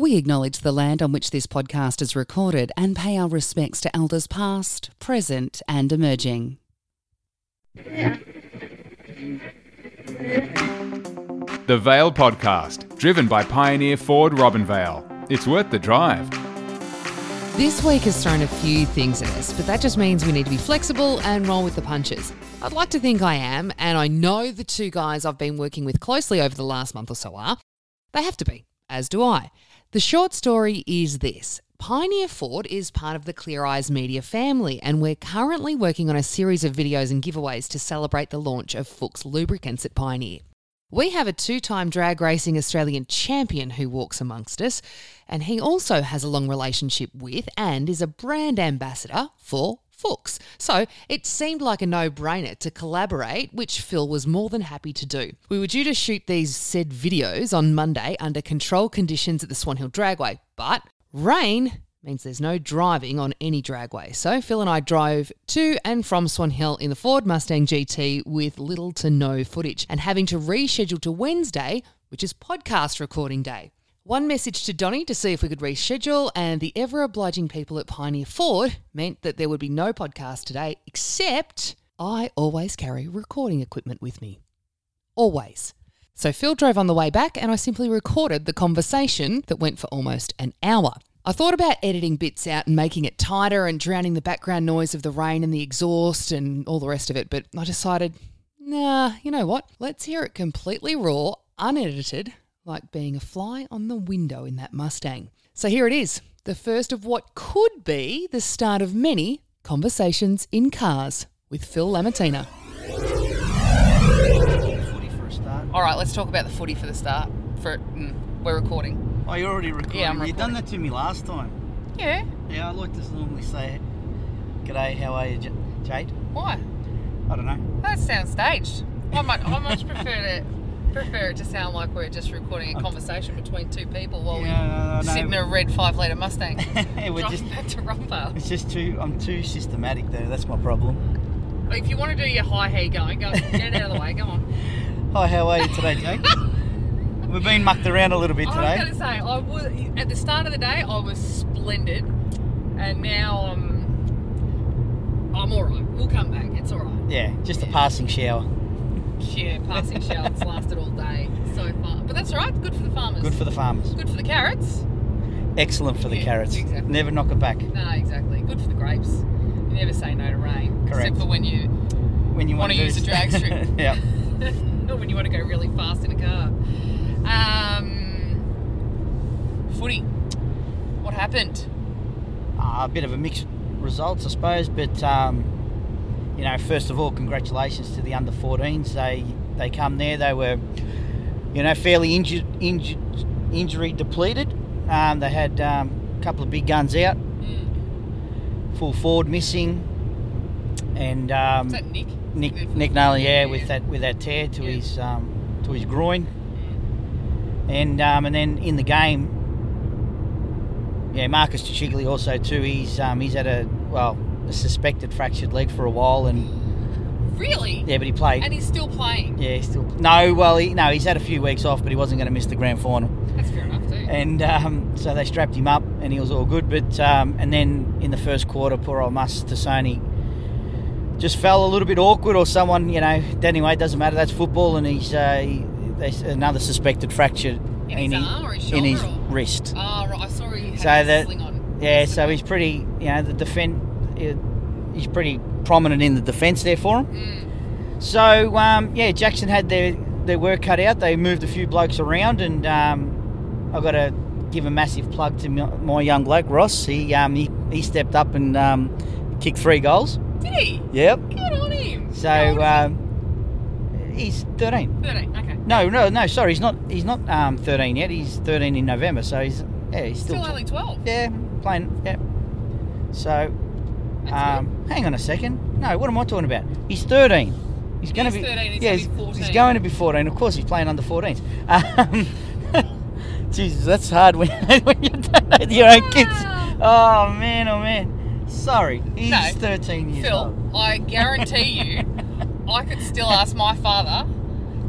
We acknowledge the land on which this podcast is recorded and pay our respects to elders past, present, and emerging. The Vale Podcast, driven by Pioneer Ford Robinvale. It's worth the drive. This week has thrown a few things at us, but that just means we need to be flexible and roll with the punches. I'd like to think I am, and I know the two guys I've been working with closely over the last month or so are. They have to be, as do I. The short story is this. Pioneer Ford is part of the Clear Eyes Media family, and we're currently working on a series of videos and giveaways to celebrate the launch of Fuchs lubricants at Pioneer. We have a two time drag racing Australian champion who walks amongst us, and he also has a long relationship with and is a brand ambassador for Fuchs. So it seemed like a no brainer to collaborate, which Phil was more than happy to do. We were due to shoot these said videos on Monday under controlled conditions at the Swan Hill Dragway, but rain means there's no driving on any dragway. So Phil and I drove to and from Swan Hill in the Ford Mustang GT with little to no footage and having to reschedule to Wednesday, which is podcast recording day. One message to Donny to see if we could reschedule, and the ever obliging people at Pioneer Ford meant that there would be no podcast today, except I always carry recording equipment with me. Always. So Phil drove on the way back, and I simply recorded the conversation that went for almost an hour. I thought about editing bits out and making it tighter and drowning the background noise of the rain and the exhaust and all the rest of it, but I decided, nah, you know what? Let's hear it completely raw, unedited, like being a fly on the window in that Mustang. So here it is, the first of what could be the start of many conversations in cars with Phil Lamattina. Footy for a start. All right, let's talk about the footy for the start. For mm, we're recording. Oh, you're already recording. Yeah, I'm You done that to me last time. Yeah. Yeah, I like to normally say, "G'day, how are you, J- Jade?" Why? I don't know. That sounds staged. I much, I much prefer to prefer it to sound like we're just recording a conversation between two people while Yeah, we know. sit in a red five litre Mustang. Yeah, we're just. back to Rumvale. It's just too. I'm too systematic there. That's my problem. If you want to do your high hair going, go get out of the way. Go on. Hi, how are you today, Jake? We've been mucked around a little bit today. I was going to say, I was at the start of the day, I was splendid, and now I'm I'm all right. We'll come back. It's all right. Yeah, just a passing shower. Yeah, passing showers lasted all day so far, but that's right. Good for the farmers. Good for the farmers. Good for the carrots. Excellent for the Yeah, carrots. exactly. Never knock it back. No, exactly. Good for the grapes. You never say no to rain, Correct. except for when you When you Want want to use a drag strip. yeah. or when you want to go really fast in a car. Um, footy. What happened? Uh, a bit of a mixed results, I suppose. But um, you know, first of all, congratulations to the under 14s. They they come there. They were, you know, fairly injured, injured injury depleted. Um, they had um, a couple of big guns out, Mm. full forward missing, and um, Is that Nick? Nick Nick Nally, yeah, yeah, with that with that tear to Yeah. his um, to his groin, and um, and then in the game, yeah, Marcus Chigli also too. He's um, he's had a well a suspected fractured leg for a while, and Really? yeah, but he played. And he's still playing. yeah, he's still no. Well, he, no, he's had a few weeks off, but he wasn't going to miss the grand final, That's fair enough too. and um, so they strapped him up, and he was all good. But um, and then in the first quarter, poor old Mus Tassoni just fell a little bit awkward, or someone, you know. Anyway, it doesn't matter. That's football, and he's uh, he, another suspected fracture In his arm or his in his or- wrist. oh, right. I saw he had So a that- sling on. Yeah, so he's pretty, you know, the defend, he's pretty prominent in the defence there for him. Mm. So um, yeah, Jackson had their their work cut out. They moved a few blokes around, and um, I've got to give a massive plug to my, young bloke Ross. He um, he, he stepped up and um, kicked three goals. Did he? Yep. Good on him. So is um, he's 13. 13. Okay. No, no, no. Sorry, he's not. He's not um, 13 yet. He's 13 in November. So he's yeah, he's still, Still only 12. yeah playing. Yeah. So um, hang on a second. No, what am I talking about? He's 13. He's going to be 13, he's yeah, gonna he's, be 14. he's going to be 14. Of course, he's playing under 14s. Um, Jesus, that's hard when, when you don't know your own kids. Oh man, oh man. Sorry, he's No, 13 years Phil, old. I guarantee you, I could still ask my father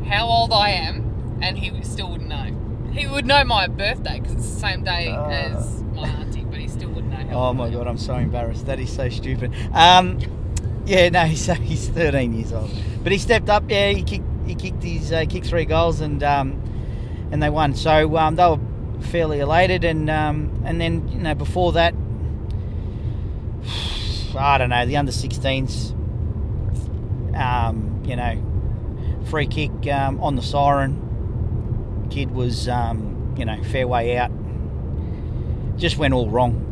how old I am, and he still wouldn't know. He would know my birthday because it's the same day as my auntie, but he still wouldn't know. How Oh my god, I'm so embarrassed. That is so stupid. Um, yeah, no, he's he's 13 years old, but he stepped up. Yeah, he kicked he kicked his uh, kicked three goals and um, and they won. So um, they were fairly elated, and um, and then you know before that, I don't know the under 16s. Um, you know, free kick um, on the siren. Kid was um, you know fair way out. Just went all wrong.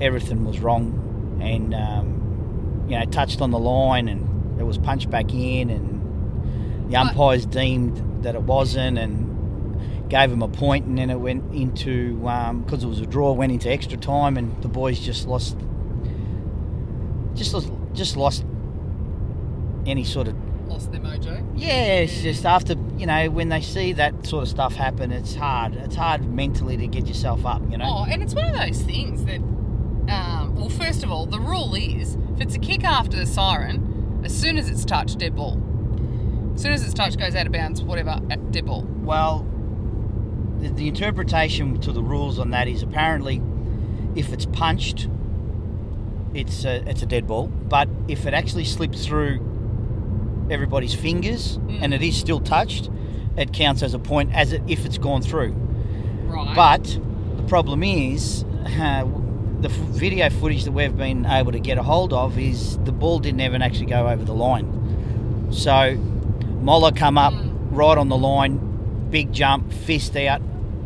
Everything was wrong, and um, you know touched on the line, and it was punched back in, and the umpires deemed that it wasn't, and gave him a point, and then it went into because it was a draw, went into extra time, and the boys just lost, just lost, just lost any sort of Lost their mojo. yeah, it's just after you know when they see that sort of stuff happen, it's hard. It's hard mentally to get yourself up. You know. Oh, and it's one of those things that, um, well, first of all, the rule is if it's a kick after the siren, as soon as it's touched, dead ball. As soon as it's touched, goes out of bounds, whatever, dead ball. Well, the, the interpretation to the rules on that is apparently if it's punched, it's a, it's a dead ball. But if it actually slips through everybody's fingers and it is still touched, it counts as a point as it, if it's gone through. Right. But the problem is, uh, the f- video footage that we've been able to get a hold of is the ball didn't even actually go over the line. So Moller come up right on the line, big jump, fist out,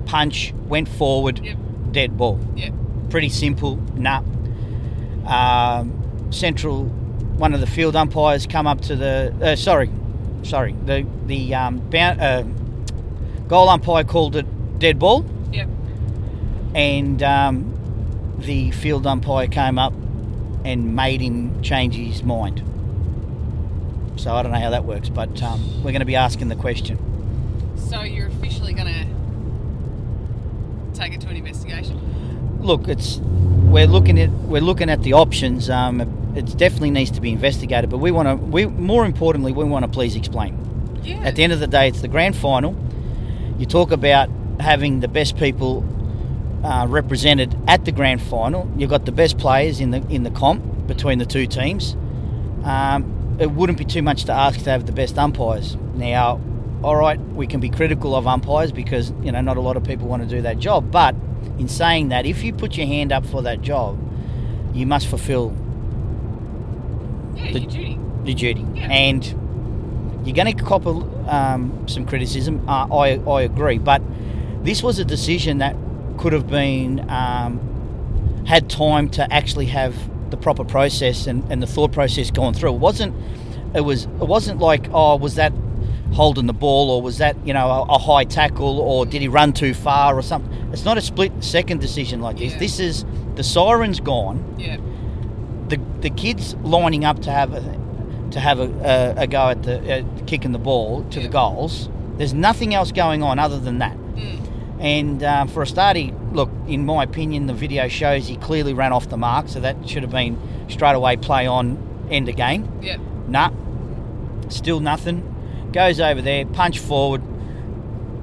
punch, went forward, Yep. dead ball. Yep. Pretty simple. Nah. Um, central, one of the field umpires come up to the. Uh, sorry, sorry. The the um, boun uh, goal umpire called it dead ball Yep. and um, the field umpire came up and made him change his mind. So I don't know how that works, but um, we're going to be asking the question. So you're officially going to take it to an investigation? Look, it's we're looking at we're looking at the options. Um, it definitely needs to be investigated, but we want to. We more importantly, we want to please explain. Yeah. At the end of the day, it's the grand final. You talk about having the best people uh, represented at the grand final. You've got the best players in the in the comp between the two teams. Um, it wouldn't be too much to ask to have the best umpires. Now, all right, we can be critical of umpires because you know not a lot of people want to do that job. But in saying that, if you put your hand up for that job, you must fulfil yeah, the- your duty. your duty. Yeah. And you're going to cop a, um, some criticism. Uh, I, I agree. But this was a decision that could have been um, had time to actually have the proper process and, and the thought process gone through. It wasn't. It was. It wasn't like oh, was that holding the ball or was that you know a, a high tackle or did he run too far or something. It's not a split second decision like this. Yeah. This is the siren's gone Yeah. the the kids lining up to have a to have a, a, a go at the uh, kicking the ball to Yeah. the goals. There's nothing else going on other than that. And uh, for a start, he look, in my opinion, the video shows he clearly ran off the mark, so that should have been straight away play on end of game. Yep. Nah, still nothing. Goes over there, punch forward.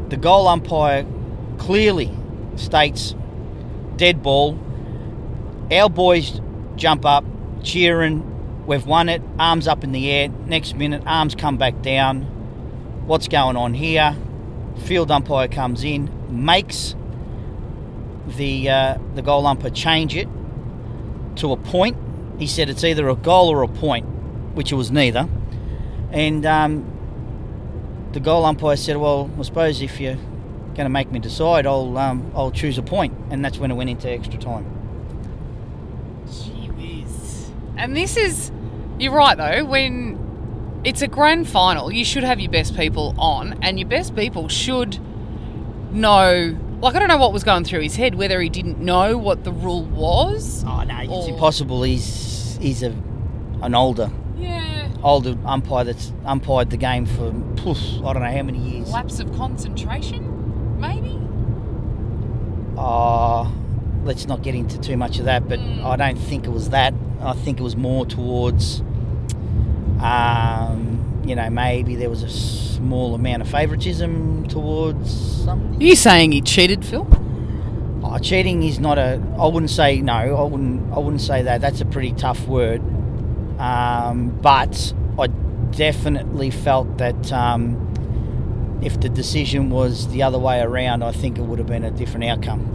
The goal umpire clearly states dead ball. Our boys jump up, cheering. We've won it. Arms up in the air. Next minute, arms come back down. What's going on here? Field umpire comes in, makes the uh, the goal umpire change it to a point. He said it's either a goal or a point, which it was neither. And um, the goal umpire said, "Well, I suppose if you're going to make me decide, I'll um, I'll choose a point." And that's when it went into extra time. Gee whiz. And this is, you're right though, when it's a grand final, you should have your best people on, and your best people should know. Like, I don't know what was going through his head, whether he didn't know what the rule was. Oh no, it's Or- impossible. He's he's a an older Yeah. older umpire that's umpired the game for poof, I don't know how many years. Lapse of concentration, maybe? Uh, let's not get into too much of that, but I don't think it was that. I think it was more towards, um, you know, maybe there was a small amount of favouritism towards something. Are you saying he cheated, Phil? Oh, cheating is not a. I wouldn't say no. I wouldn't. I wouldn't say that. That's a pretty tough word. Um, but I definitely felt that um, if the decision was the other way around, I think it would have been a different outcome.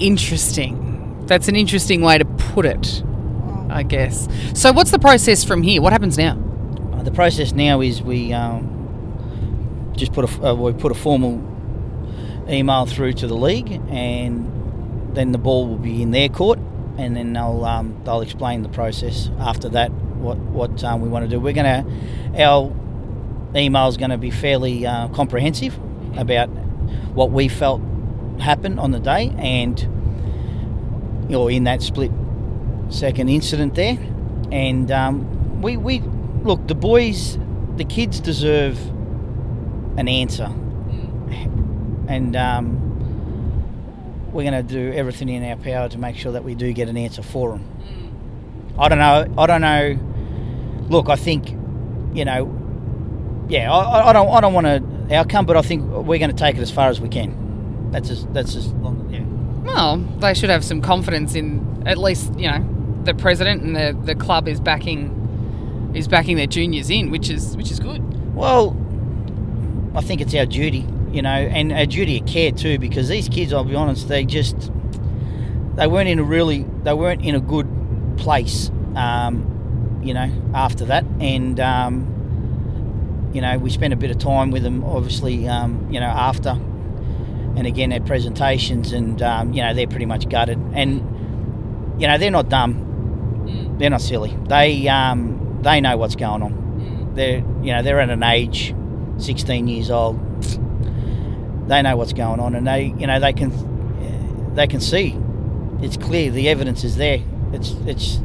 Interesting. That's an interesting way to put it, I guess. So, what's the process from here? What happens now? Uh, the process now is we um, just put a uh, we put a formal email through to the league, and then the ball will be in their court, and then they'll um, they'll explain the process after that. What what um, we want to do? We're gonna our email is going to be fairly uh, comprehensive about what we felt happened on the day, and or in that split second incident there, and um, we we look the boys, the kids deserve an answer and um, we're going to do everything in our power to make sure that we do get an answer for them. I don't know. I don't know. Look, I think, you know, yeah, I, I don't. I don't want to outcome, but I think we're going to take it as far as we can. That's as. That's as long. Yeah. Well, they should have some confidence in at least you know the president and the, the club is backing is backing their juniors in, which is which is good. Well, I think it's our duty, you know, and our duty of care too, because these kids, I'll be honest, they just they weren't in a really they weren't in a good place, um, you know, after that, and um, you know we spent a bit of time with them, obviously, um, you know, after, and again at presentations, and um, you know they're pretty much gutted, and you know they're not dumb, they're not silly, they um, they know what's going on, they're you know they're at an age, 16 years old, they know what's going on, and they you know they can they can see, it's clear, the evidence is there, it's it's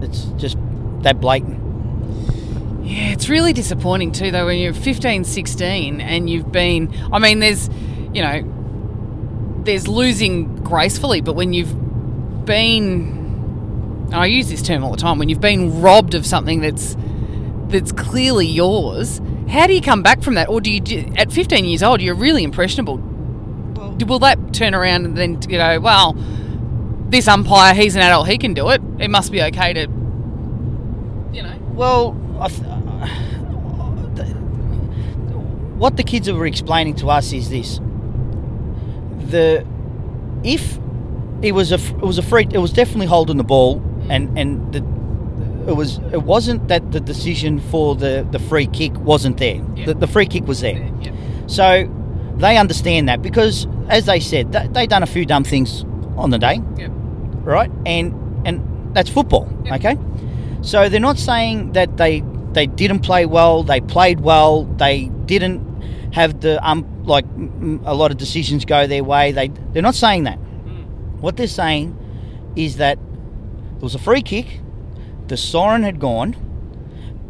it's just that blatant. Yeah, it's really disappointing too, though, when you're 15, 16 and you've been. I mean, there's, you know, there's losing gracefully, but when you've been. I use this term all the time. When you've been robbed of something that's that's clearly yours, how do you come back from that? Or do you, do, at 15 years old, you're really impressionable. Well, Will that turn around and then you go, well, this umpire, he's an adult, he can do it. It must be okay to, you know. Well, I th- uh, what the kids were explaining to us is this: the if it was a it was a free, it was definitely holding the ball, and and the it was it wasn't that the decision for the the free kick wasn't there. Yeah. The, the free kick was there. Yeah. So they understand that because, as they said, they, they done a few dumb things on the day, Yeah. right? And and that's football, okay? So they're not saying that they they didn't play well, they played well, they didn't have the um like mm, a lot of decisions go their way. They they're not saying that. What they're saying is that there was a free kick, the siren had gone,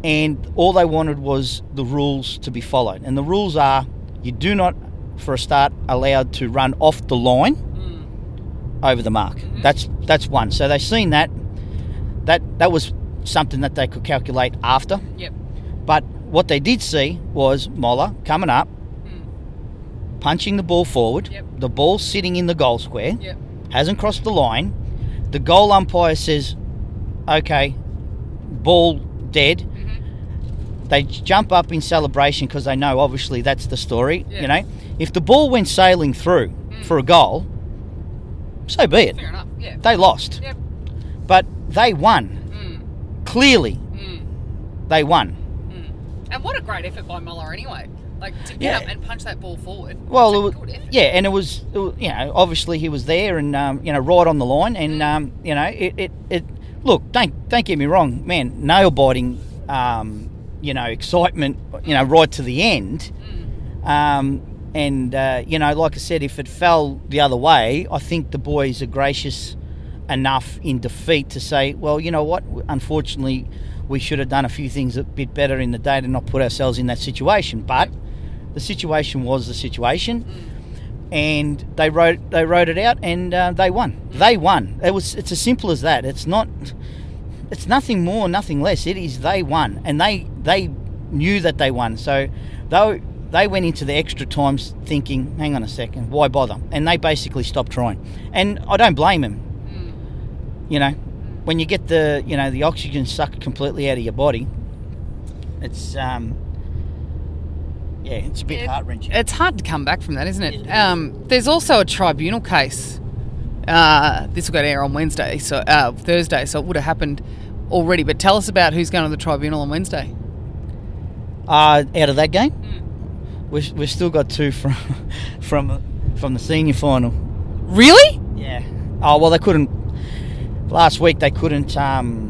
and all they wanted was the rules to be followed. And the rules are you do not, for a start, allowed to run off the line hmm. over the mark. Mm-hmm. That's that's one. So they've seen that. That that was something that they could calculate after. Yep. But what they did see was Moller coming up, hmm. punching the ball forward, Yep. the ball sitting in the goal square, Yep. hasn't crossed the line. The goal umpire says, okay, ball dead. Mm-hmm. They jump up in celebration because they know, obviously, that's the story. Yeah. You know, if the ball went sailing through for a goal, so be it. Fair enough. Yeah. They lost, Yep. but they won. Mm. Clearly, Mm. they won. And what a great effort by Muller, anyway. Like to get Yeah. up and punch that ball forward. Well, It's a it was, yeah, and it was, it was, you know, obviously he was there and um, you know right on the line, and um, you know it, it, it. Look, don't don't get me wrong, man. Nail biting, um, you know, excitement, you know, right to the end. Um, and uh, you know, like I said, if it fell the other way, I think the boys are gracious enough in defeat to say, well, you know what? Unfortunately, we should have done a few things a bit better in the day to not put ourselves in that situation. But the situation was the situation, and they wrote they wrote it out, and uh, they won. They won. It was it's as simple as that. It's not. It's nothing more, nothing less. It is they won, and they they knew that they won. So, though they went into the extra times thinking, hang on a second, why bother? And they basically stopped trying. And I don't blame them. You know, when you get the you know the oxygen sucked completely out of your body, it's um, yeah, it's a bit It- heart wrenching. It's hard to come back from that, isn't it? It is. Um, there's also a tribunal case. Uh, this will go to air on Wednesday, so uh, Thursday, so it would have happened already. But tell us about who's going to the tribunal on Wednesday. Uh, out of that game, we've, we've still got two from from from the senior final. Really? Yeah. Oh well, they couldn't. Last week they couldn't. Um,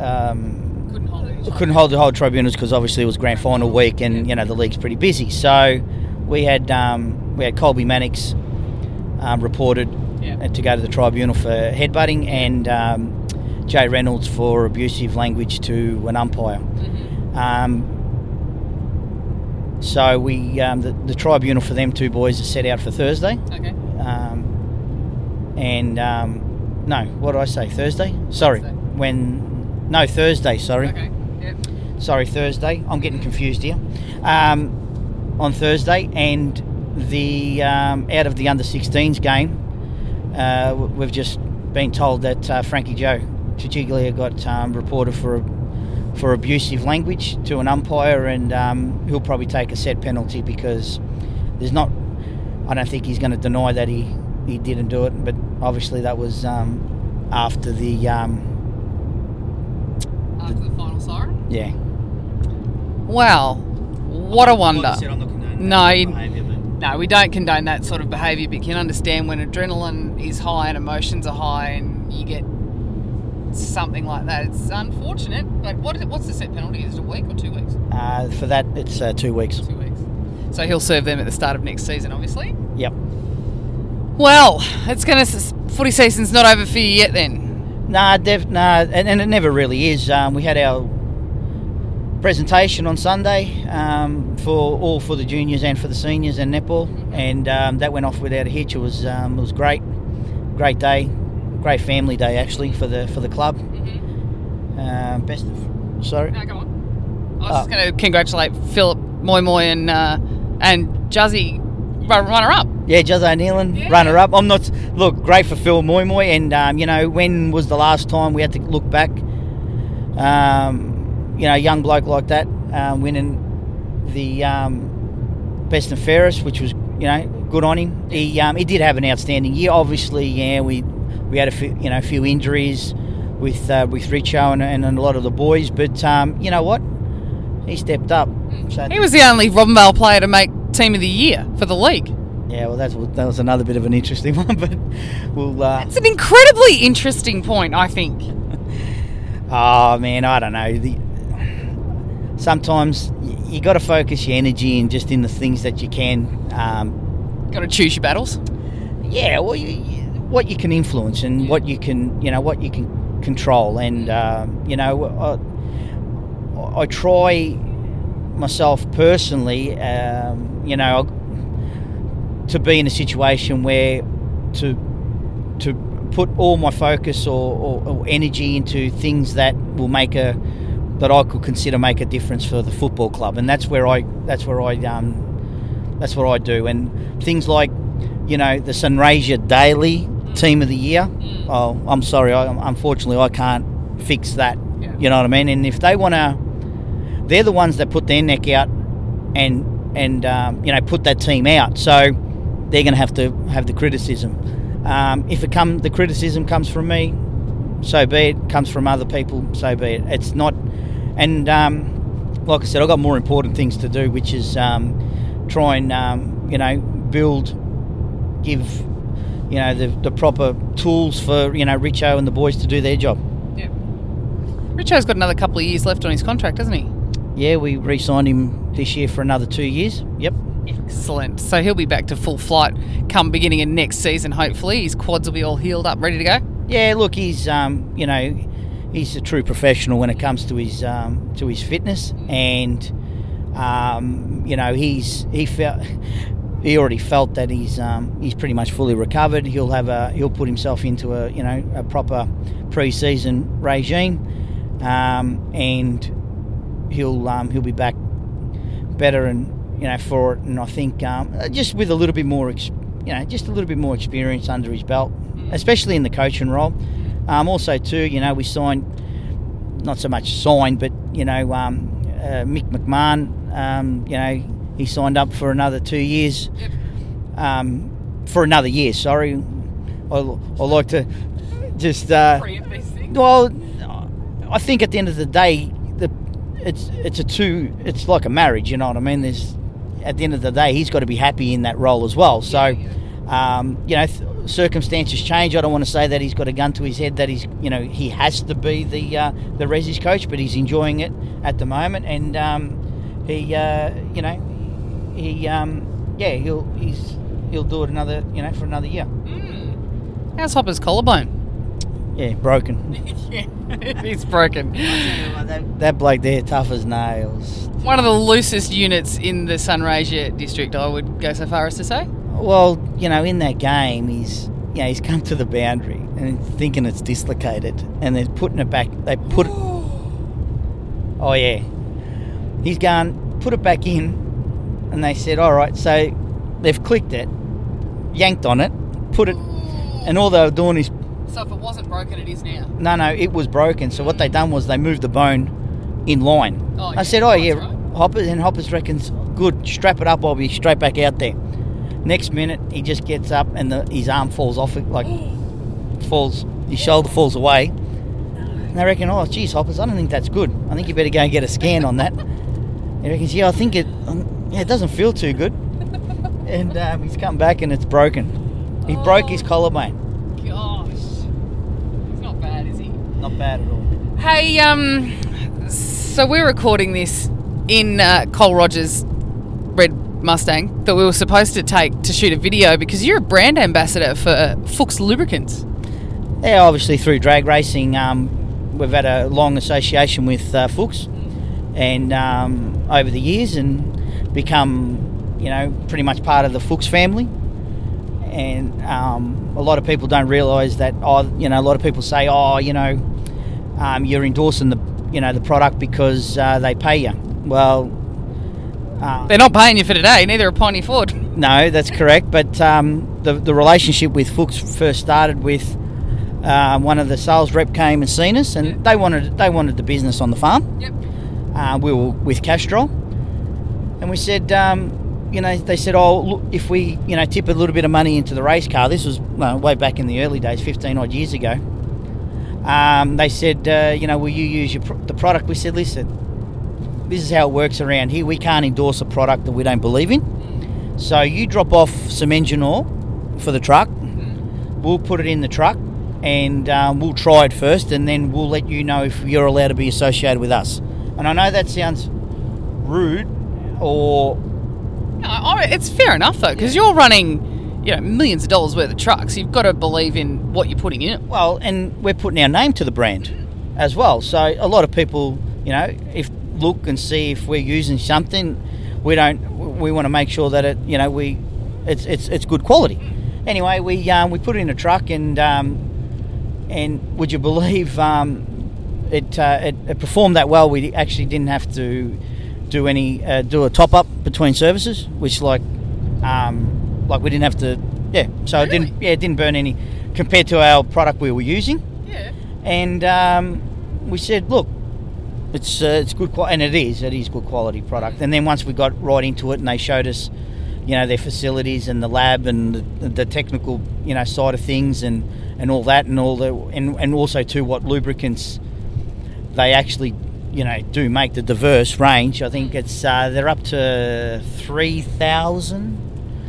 um, Couldn't hold couldn't hold the whole tribunals because obviously it was grand final week and you know the league's pretty busy. So we had um, we had Colby Mannix um, reported Yeah. to go to the tribunal for headbutting and um, Jay Reynolds for abusive language to an umpire. Um, so we um, the, the tribunal for them two boys is set out for Thursday. Okay. Um, and um, no, what did I say? Thursday? Sorry, when no Thursday. Sorry, Okay. Sorry Thursday. I'm getting confused here. Um, on Thursday, and the um, out of the under 16s game, uh, we've just been told that uh, Frankie Joe Chiglia got um, reported for for abusive language to an umpire, and um, he'll probably take a set penalty because there's not. I don't think he's going to deny that he, he didn't do it, but obviously that was um, after the um, After the final siren. yeah. Wow. What a wonder. No, you- No, we don't condone that sort of behaviour, but you can understand when adrenaline is high and emotions are high and you get something like that. It's unfortunate, but what is it, what's the set penalty? Is it a week or two weeks? Uh, for that, it's uh, two weeks. Two weeks. So he'll serve them at the start of next season, obviously. Yep. Well, it's going to. Footy season's not over for you yet then. Nah, dev, nah, and, and it never really is. Um, we had our presentation on Sunday um, for all for the juniors and for the seniors and netball, and um, that went off without a hitch. It was um, it was great, great day, great family day actually for the for the club. Um, best of sorry. No, go on. I was Oh. just going to congratulate Philip Moy Moy and uh, and Juzzy runner up. Yeah, Juz O'Neillan, Yeah. runner up. I'm not look great for Phil Moy Moy, and um, you know when was the last time we had to look back? Um, you know, young bloke like that um, winning the um, best and fairest, which was you know good on him. He um, he did have an outstanding year. Obviously, yeah, we we had a few you know a few injuries with uh, with Richo and, and a lot of the boys, but um, you know what? He stepped up. So He was the only Robinvale player to make team of the year for the league. yeah, well, that's that was another bit of an interesting one, but we'll. Uh, It's an incredibly interesting point, I think. Oh man, I don't know. The, sometimes you got to focus your energy in just in the things that you can. Um, Got to choose your battles. yeah, well, you, you, what you can influence and what you can, you know, what you can control. And um, you know, I, I try myself personally, um, you know, to be in a situation where to to put all my focus or, or, or energy into things that will make a that I could consider make a difference for the football club, and that's where I that's where I um that's what I do, and things like you know the Sunraysia Daily Team of the Year. Oh, I'm sorry, I, unfortunately I can't fix that. Yeah. You know what I mean? And if they want to, they're the ones that put their neck out and and um, you know put that team out. So they're going to have to have the criticism. Um, if it come the criticism comes from me, so be it. Comes from other people, so be it. It's not. And um, like I said, I've got more important things to do, which is um, try and um, you know build, give you know the, the proper tools for you know Richo and the boys to do their job. Yeah. Richo's got another couple of years left on his contract, hasn't he? Yeah, we re-signed him this year for another two years. Yep. Excellent. So he'll be back to full flight come beginning of next season, hopefully. His quads will be all healed up, ready to go. Yeah, look, he's um, you know, he's a true professional when it comes to his um, to his fitness, and um, you know, he's he felt he already felt that he's um, he's pretty much fully recovered. He'll have a he'll put himself into a you know a proper pre-season regime, um, and he'll um, he'll be back better and you know, for it. And I think um, uh, just with a little bit more, ex- you know, just a little bit more experience under his belt, especially in the coaching role. Um, also, too, you know, we signed, not so much signed, but you know, um, uh, Mick McMahon, um, you know, he signed up for another two years. Um, for another year, sorry. I, I like to just. Uh, well, I think at the end of the day, it's it's a two. It's like a marriage. You know what I mean? There's at the end of the day, he's got to be happy in that role as well. So, um, you know, th- circumstances change. I don't want to say that he's got a gun to his head that he's you know he has to be the uh, the Resi's coach, but he's enjoying it at the moment, and um, he uh, you know he um, yeah he'll he's he'll do it another you know for another year. How's Hopper's collarbone? Yeah, broken. yeah, it's broken. that, that bloke there, tough as nails. One of the loosest units in the Sunraysia district, I would go so far as to say. Well, you know, in that game, he's you know, he's come to the boundary and thinking it's dislocated, and they're putting it back. They put it. Oh yeah, he's gone. Put it back in, and they said, "All right." So they've clicked it, yanked on it, put it, and all they were doing is So if it wasn't broken, it is now. no, no, it was broken. So what they done was they moved the bone in line. Oh, I yeah, said, "Oh that's yeah, right. Hoppers," and Hoppers reckons, "Good, strap it up. I'll be straight back out there." Next minute, he just gets up and the, his arm falls off it, like falls, his shoulder falls away. And they reckon, "Oh, geez, Hoppers, I don't think that's good. I think you better go and get a scan on that." He reckons, "Yeah, I think it, um, yeah, it doesn't feel too good." And um, he's come back and it's broken. He broke his collarbone. Gosh, he's not bad, is he? Not bad at all. Hey, um, so we're recording this in uh, Cole Rogers' red Mustang that we were supposed to take to shoot a video because you're a brand ambassador for Fuchs Lubricants. Yeah, obviously through drag racing, um, we've had a long association with uh, Fuchs, and um, over the years, and become, you know, pretty much part of the Fuchs family. And um, a lot of people don't realise that. Oh, you know, a lot of people say, "Oh, you know, um, you're endorsing the, you know, the product because uh, they pay you." Well, uh, They're not paying you for today, neither are Piney Ford. no, that's correct. But um, the the relationship with Fuchs first started with uh, one of the sales rep came and seen us, and they wanted they wanted the business on the farm. Yep. Uh, we were with Castrol, and we said, um, you know, they said, oh, look, if we, you know, tip a little bit of money into the race car. This was well, way back in the early days, fifteen odd years ago. Um, they said, uh, you know, will you use your the product? We said, listen, this is how it works around here. We can't endorse a product that we don't believe in. So you drop off some engine oil for the truck. We'll put it in the truck, and um, we'll try it first, and then we'll let you know if you're allowed to be associated with us. And I know that sounds rude, or No, it's fair enough though, because you're running, you know, millions of dollars worth of trucks. You've got to believe in what you're putting in it. well, and we're putting our name to the brand as well. So a lot of people, you know, if look and see if we're using something, we don't. We want to make sure that it, you know, we, it's it's it's good quality. Anyway, we um, we put it in a truck, and um, and would you believe um, it, uh, it it performed that well? We actually didn't have to do any uh, do a top up between services, which like um, like we didn't have to. Yeah, so it didn't. Yeah, it didn't burn any compared to our product we were using Yeah. and um, we said, look, it's uh, it's good quality, and it is, it is good quality product. And then once we got right into it, and they showed us, you know, their facilities and the lab and the, the technical, you know, side of things, and and all that, and all the, and and also too what lubricants they actually, you know, do make the diverse range. I think it's uh, they're up to three thousand,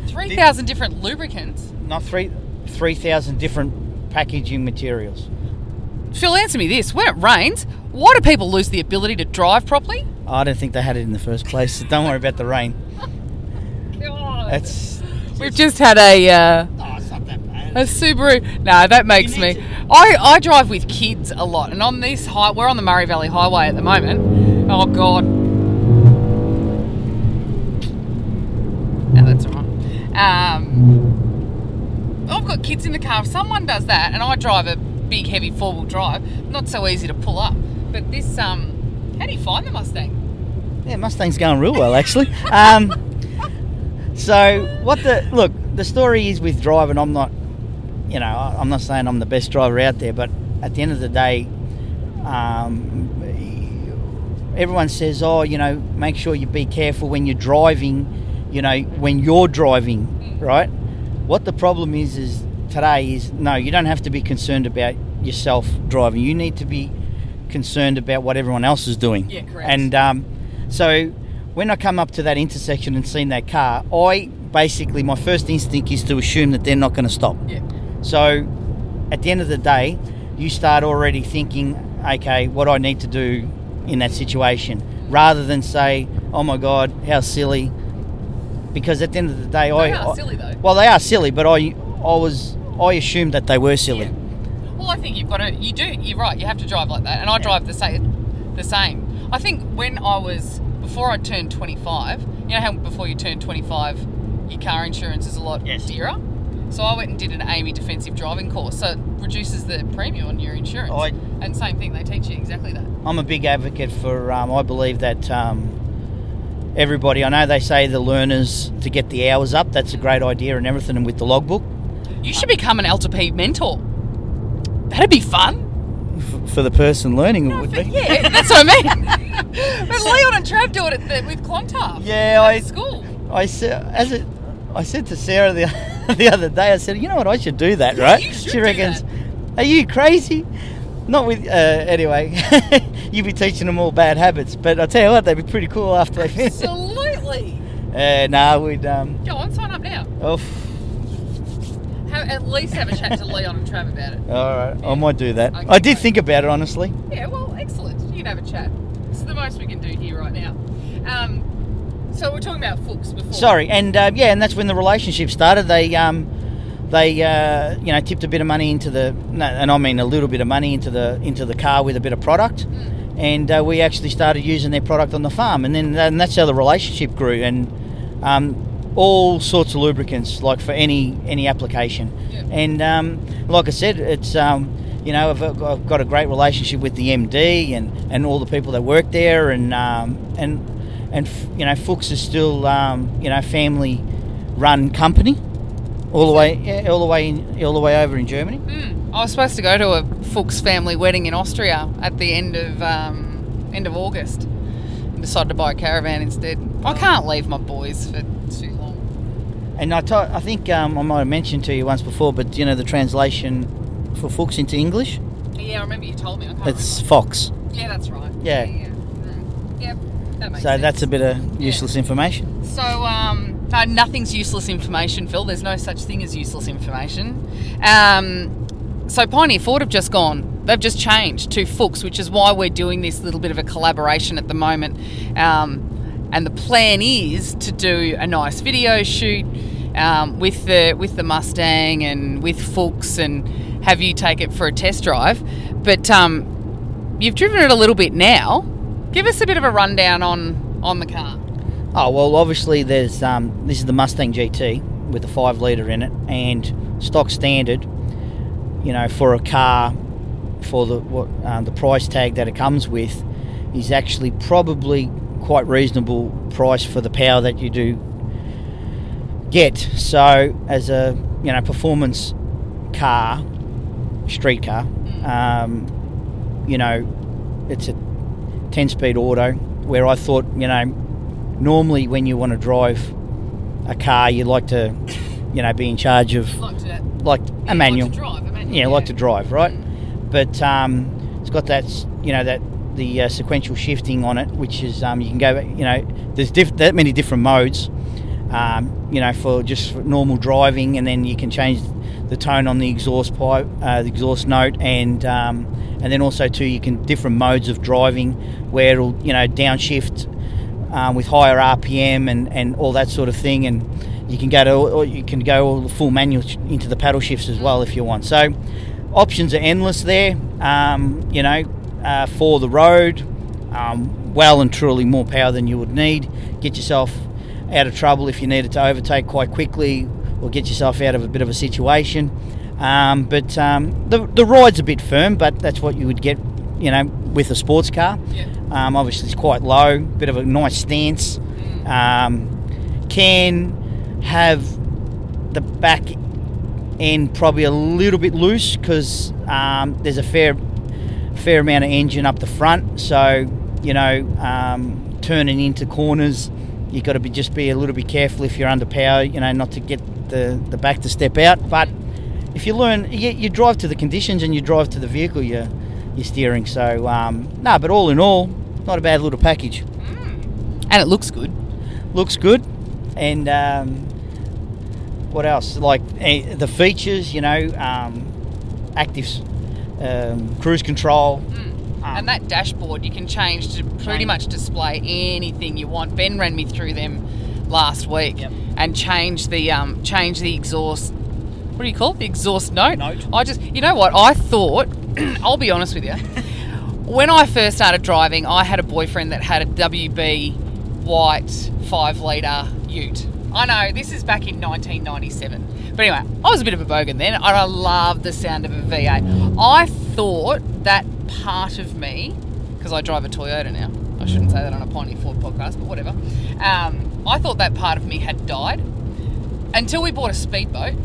3,000 different lubricants. not three, three thousand different packaging materials. Phil, answer me this. When it rains, why do people lose the ability to drive properly? I don't think they had it in the first place. So don't worry about the rain. That's We've just had a uh, oh, it's not that bad. A Subaru. No, that makes me. I, I drive with kids a lot, and on this high, we're on the Murray Valley Highway at the moment. Oh God. No, that's all right. Um, I've got kids in the car. If someone does that, and I drive a big, heavy four-wheel drive, not so easy to pull up. But this, um, how do you find the Mustang? Yeah, Mustang's going real well actually. Um, so what the look? The story is with driving. I'm not, you know, I'm not saying I'm the best driver out there, but at the end of the day, um, everyone says, oh, you know, make sure you be careful when you're driving. You know, when you're driving, right? What the problem is is today is no, you don't have to be concerned about yourself driving. You need to be concerned about what everyone else is doing. Yeah, correct. And um, so when I come up to that intersection and seen that car, I basically my first instinct is to assume that they're not going to stop. Yeah. So at the end of the day, you start already thinking, okay, what I need to do in that situation, rather than say, oh my God, how silly. Because at the end of the day, I, are silly, though. Well, they are silly, but I, I was, I assumed that they were silly. Yeah. Well, I think you've got to. You do. You're right. You have to drive like that, and I drive the same. The same. I think when I was before I turned 25. You know how before you turn 25, your car insurance is a lot Yes. dearer. So I went and did an Amy defensive driving course. So it reduces the premium on your insurance. I- and same thing, they teach you exactly that. I'm a big advocate for. Um, I believe that um, everybody. I know they say the learners to get the hours up. That's a great idea and everything. And with the logbook You should become an L2P mentor. That'd be fun. f- for the person learning, it would be. Yeah, that's what I mean. but Leon and Trav do it at the, with Clontarf. Yeah, at I- school. I said, as it, I said to Sarah the the other day. I said, you know what, I should do that, Yeah, right? she reckons, are you crazy? Not with. Uh, anyway, you'd be teaching them all bad habits, but I tell you what, they'd be pretty cool after they finish. Absolutely. Uh, nah, we'd. Um, Go on, sign up now. oh, Have, at least have a chat to Leon and Trav about it. all right, I might do that. Okay, I did great. think about it honestly. Yeah, well, excellent. You can have a chat. It's the most we can do here right now. Um, so we're talking about Fuchs before. Sorry, and uh, yeah, and that's when the relationship started. They um, they uh, you know tipped a bit of money into the, no, and I mean a little bit of money into the into the car with a bit of product, and uh, we actually started using their product on the farm, and then and that's how the relationship grew, and um, all sorts of lubricants like for any any application, Yeah. and um, like I said, it's. Um, you know, I've, I've got a great relationship with the MD and, and all the people that work there, and um, and and f- you know, Fuchs is still um, you know family run company, all the way yeah, all the way in, all the way over in Germany. Hmm. I was supposed to go to a Fuchs family wedding in Austria at the end of um, end of August. and Decided to buy a caravan instead. I can't leave my boys for too long. And I I think um, I might have mentioned to you once before, but you know the translation for Fuchs into English, Yeah, I remember you told me. I can't it's Fox. Yeah, that's right. Yeah. Yeah. yeah. Mm. That So sense. that's a bit of useless information. So, um, no, nothing's useless information, Phil. There's no such thing as useless information. Um, so, Pioneer Ford have just gone. They've just changed to Fuchs, which is why we're doing this little bit of a collaboration at the moment. Um, and the plan is to do a nice video shoot um, with the with the Mustang and with Fuchs, and have you take it for a test drive. But um, you've driven it a little bit now. Give us a bit of a rundown on on the car. Oh well, obviously there's um, this is the Mustang GT with a five liter in it, and stock standard. You know, for a car, for the what um, the price tag that it comes with, is actually probably quite reasonable price for the power that you do get. So as a you know performance car, street car, um, you know, it's a 10 speed auto where I thought, you know, normally when you want to drive a car, you like to, you know, be in charge of Like to, like yeah, a manual. Like drive, a manual. Yeah, like to drive, right? But um, it's got that, you know, that the uh, sequential shifting on it, which is um, you can go, you know, there's diff- that many different modes, um, you know, for just for normal driving, and then you can change the tone on the exhaust pipe, uh, the exhaust note, and um, and then also too you can different modes of driving where it'll, you know, downshift um, with higher RPM and, and all that sort of thing, and you can go to or you can go all the full manual into the paddle shifts as well if you want. So options are endless there. Um, you know, uh, for the road, um, well and truly more power than you would need. Get yourself out of trouble if you needed to overtake quite quickly, or get yourself out of a bit of a situation. Um, but um, the the ride's a bit firm, but that's what you would get, you know, with a sports car. Yeah. Um, obviously, it's quite low, bit of a nice stance. Um, can have the back end probably a little bit loose because um, there's a fair fair amount of engine up the front. So you know, um, turning into corners, you've got to be just be a little bit careful if you're under power. You know, not to get the the back to step out. But if you learn, you, you drive to the conditions and you drive to the vehicle you're you're steering. So um, no, but all in all, not a bad little package. And it looks good. Looks good, and um, what else? Like eh, the features, you know, um, active um, cruise control. Um, and that dashboard you can change to pretty much display anything you want. Ben ran me through them last week Yep. and change the um, change the exhaust. What do you call it? The exhaust note. Note. I just, you know what? I thought. I'll be honest with you. when I first started driving, I had a boyfriend that had a WB white five litre Ute. I know this is back in 1997, but anyway, I was a bit of a bogan then, and I loved the sound of a V8. I thought that part of me, because I drive a Toyota now. I shouldn't say that on a Pioneer Ford podcast, but whatever. Um, I thought that part of me had died until we bought a speedboat,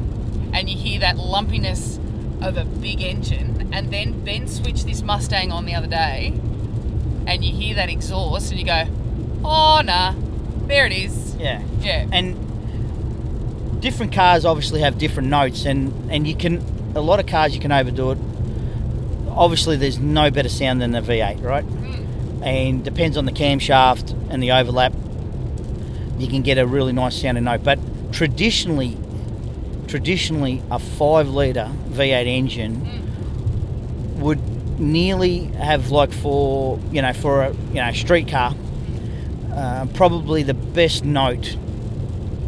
and you hear that lumpiness of a big engine, and then Ben switched this Mustang on the other day, and you hear that exhaust, and you go, "Oh nah, there it is." Yeah. Yeah. and different cars obviously have different notes and and you can a lot of cars you can overdo it obviously there's no better sound than a v8 right mm. and depends on the camshaft and the overlap you can get a really nice sounding note but traditionally traditionally a 5 litre v8 engine would nearly have like for you know for a you know street car uh, probably the best note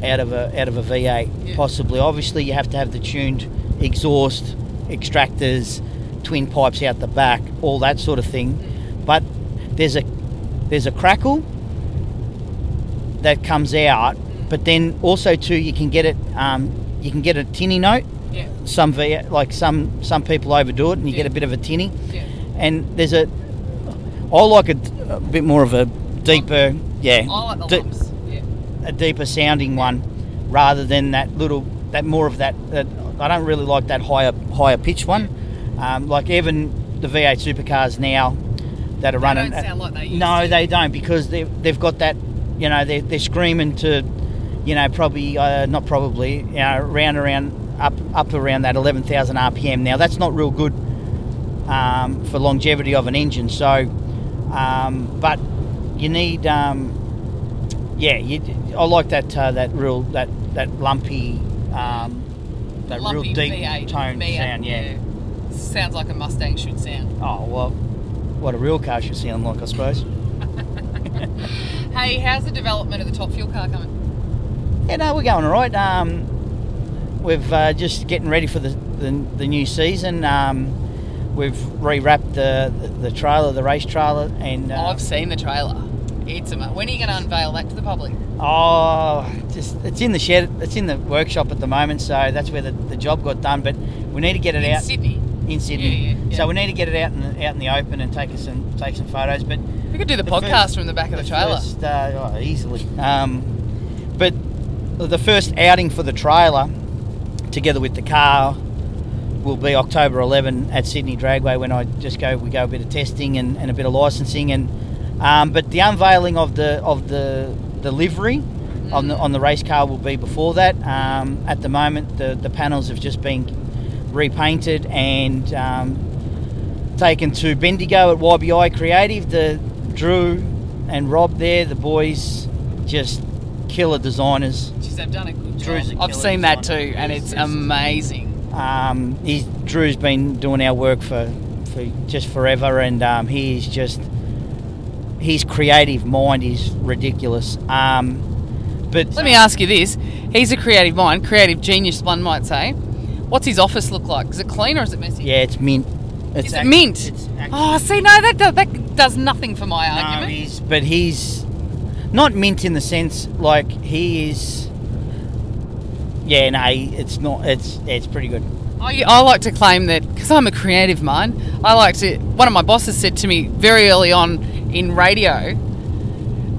out of a out of a V8 Yeah. possibly. Obviously, you have to have the tuned exhaust, extractors, twin pipes out the back, all that sort of thing. But there's a there's a crackle that comes out, but then also too you can get it um, you can get a tinny note. Yeah. Some V like some some people overdo it and you get a bit of a tinny Yeah. and there's a I like a, a bit more of a deeper yeah like lumps. Yeah. a deeper sounding one rather than that little that more of that, that I don't really like that higher higher pitch one um, like even the V8 supercars now that are They running don't sound like they used no to. they don't because they they've got that you know they're, they're screaming to you know probably uh, not probably you know around around up up around that 11,000 RPM now that's not real good um, for longevity of an engine so um, but you need um, yeah you, I like that uh, that real that that lumpy um, that Lumpy real deep V8 tone V8, sound yeah. Sounds like a Mustang should sound. oh well what a real car should sound like I suppose Hey, how's the development of the top fuel car coming? Yeah, no, we're going all right. Um, we've uh, just getting ready for the, the, the new season. Um, we've rewrapped the, the the trailer, the race trailer, and uh, I've seen the trailer. It's ama- When are you going to unveil that to the public? oh, just it's in the shed, it's in the workshop at the moment, so that's where the, the job got done. But we need to get it In out Sydney. In Sydney. Yeah, yeah. So we need to get it out in the, out in the open and take us some take some photos. But We could do the, The podcast first- from the back of the trailer. First, uh, oh, easily. Um, but the first outing for the trailer, together with the car, will be October 11 at Sydney Dragway when I just go. We go a bit of testing and, and a bit of licensing, and um, but the unveiling of the of the the livery on the on the race car will be before that. Um, at the moment, the the panels have just been repainted and. Um, taken to Bendigo at YBI Creative. The Drew and Rob there, the boys, just killer designers. Jeez, they've done a good job. Drew's a I've seen that too, designer. and it's amazing. Um, he's, Drew's been doing our work for, for just forever, and um, he's just his creative mind is ridiculous. Um, but Let me ask you this: He's a creative mind, creative genius, one might say. What's his office look like? Is it clean or is it messy? yeah, it's mint. It's Is it act- mint? It's act- Oh, see, no, that do, that does nothing for my No, argument. he's but he's not mint in the sense like he is. Yeah, no, it's not. It's it's pretty good. I, I like to claim that because I'm a creative mind. I like to. One of my bosses said to me very early on in radio,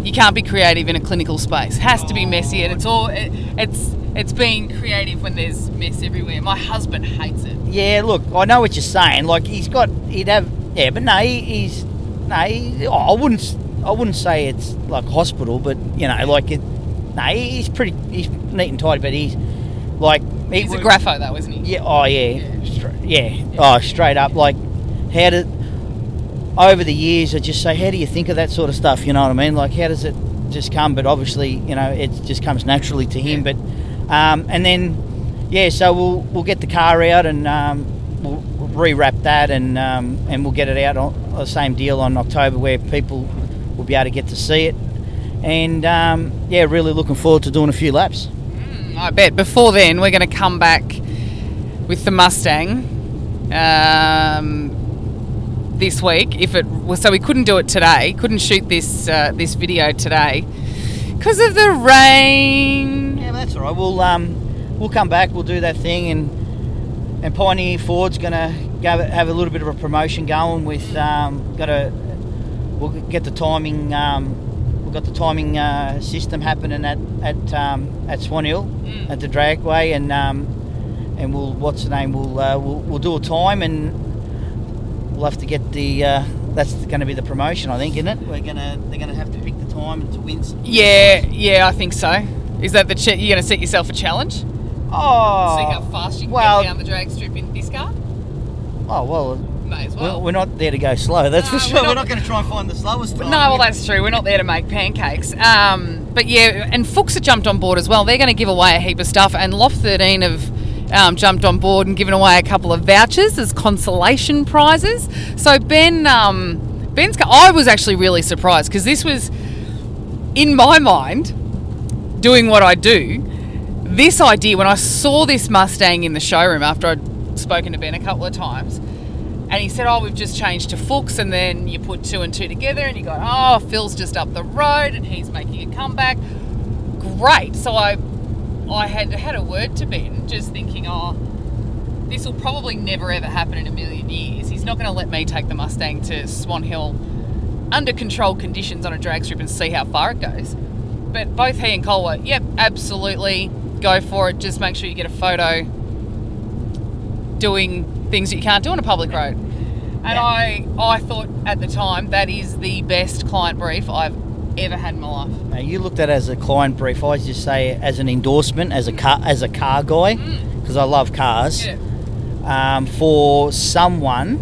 "You can't be creative in a clinical space. It has to be messy, and it's all. It, it's it's being creative when there's mess everywhere. My husband hates it. Yeah, look, I know what you're saying. Like he's got, he'd have, yeah, but no, he, he's, no, he, oh, I wouldn't, I wouldn't say it's like hospital, but you know, like it, no, he- he's pretty, he's neat and tidy, but he's like, he, He's a grapho though, isn't he? Yeah, oh yeah, Stra- yeah, oh straight up. Like, how did over the years I just say, how do you think of that sort of stuff? You know what I mean? Like, how does it just come? But obviously, you know, it just comes naturally to him. Yeah. But um, and then yeah, so we'll we'll get the car out and um, we'll rewrap that and um, and we'll get it out on the same deal on October where people will be able to get to see it. And um, yeah, really looking forward to doing a few laps. I bet. Before then, we're going to come back with the Mustang um, this week. If it was so, we couldn't do it today. Couldn't shoot this uh, this video today because of the rain. That's all right. We'll um, we'll come back. We'll do that thing, and and Pioneer Ford's gonna have a little bit of a promotion going with um, got a we'll get the timing. Um, we've got the timing uh, system happening at at um, at Swan Hill Mm. at the dragway, and um, and we'll what's the name? We'll uh, we'll, we'll do a time, and we'll have to get the. Uh, that's going to be the promotion, I think, isn't it? We're gonna they're gonna have to pick the time to win. Yeah, yeah, I think so. Is that the ch- you're going to set yourself a challenge? Oh, See how fast you can well, get down the drag strip in this car? Oh well, May as We're, well. we're not there to go slow, that's No, for sure. not- We're not going to try and find the slowest time. No, well, that's true. We're not there to make pancakes. Um, but yeah, and Fuchs have jumped on board as well. They're going to give away a heap of stuff, and Loft 13 have um, jumped on board and given away a couple of vouchers as consolation prizes. So Ben, um, Ben's, I was actually really surprised because this was in my mind doing what I do. This idea when I saw this Mustang in the showroom after I'd spoken to Ben a couple of times, and he said, "Oh, we've just changed to Fuchs," and then you put two and two together, and you go, "Oh, Phil's just up the road, and he's making a comeback." Great. So I, I had had a word to Ben, just thinking, "Oh, this will probably never ever happen in a million years. He's not going to let me take the Mustang to Swan Hill under controlled conditions on a drag strip and see how far it goes." But both he and Cole were, "Yep, absolutely, go for it. Just make sure you get a photo." doing things that you can't do on a public road. And Yeah. I, I thought at the time that is the best client brief I've ever had in my life. Now, you looked at it as a client brief. I just say as an endorsement, as a car, as a car guy, because I love cars. Yeah. Um, for someone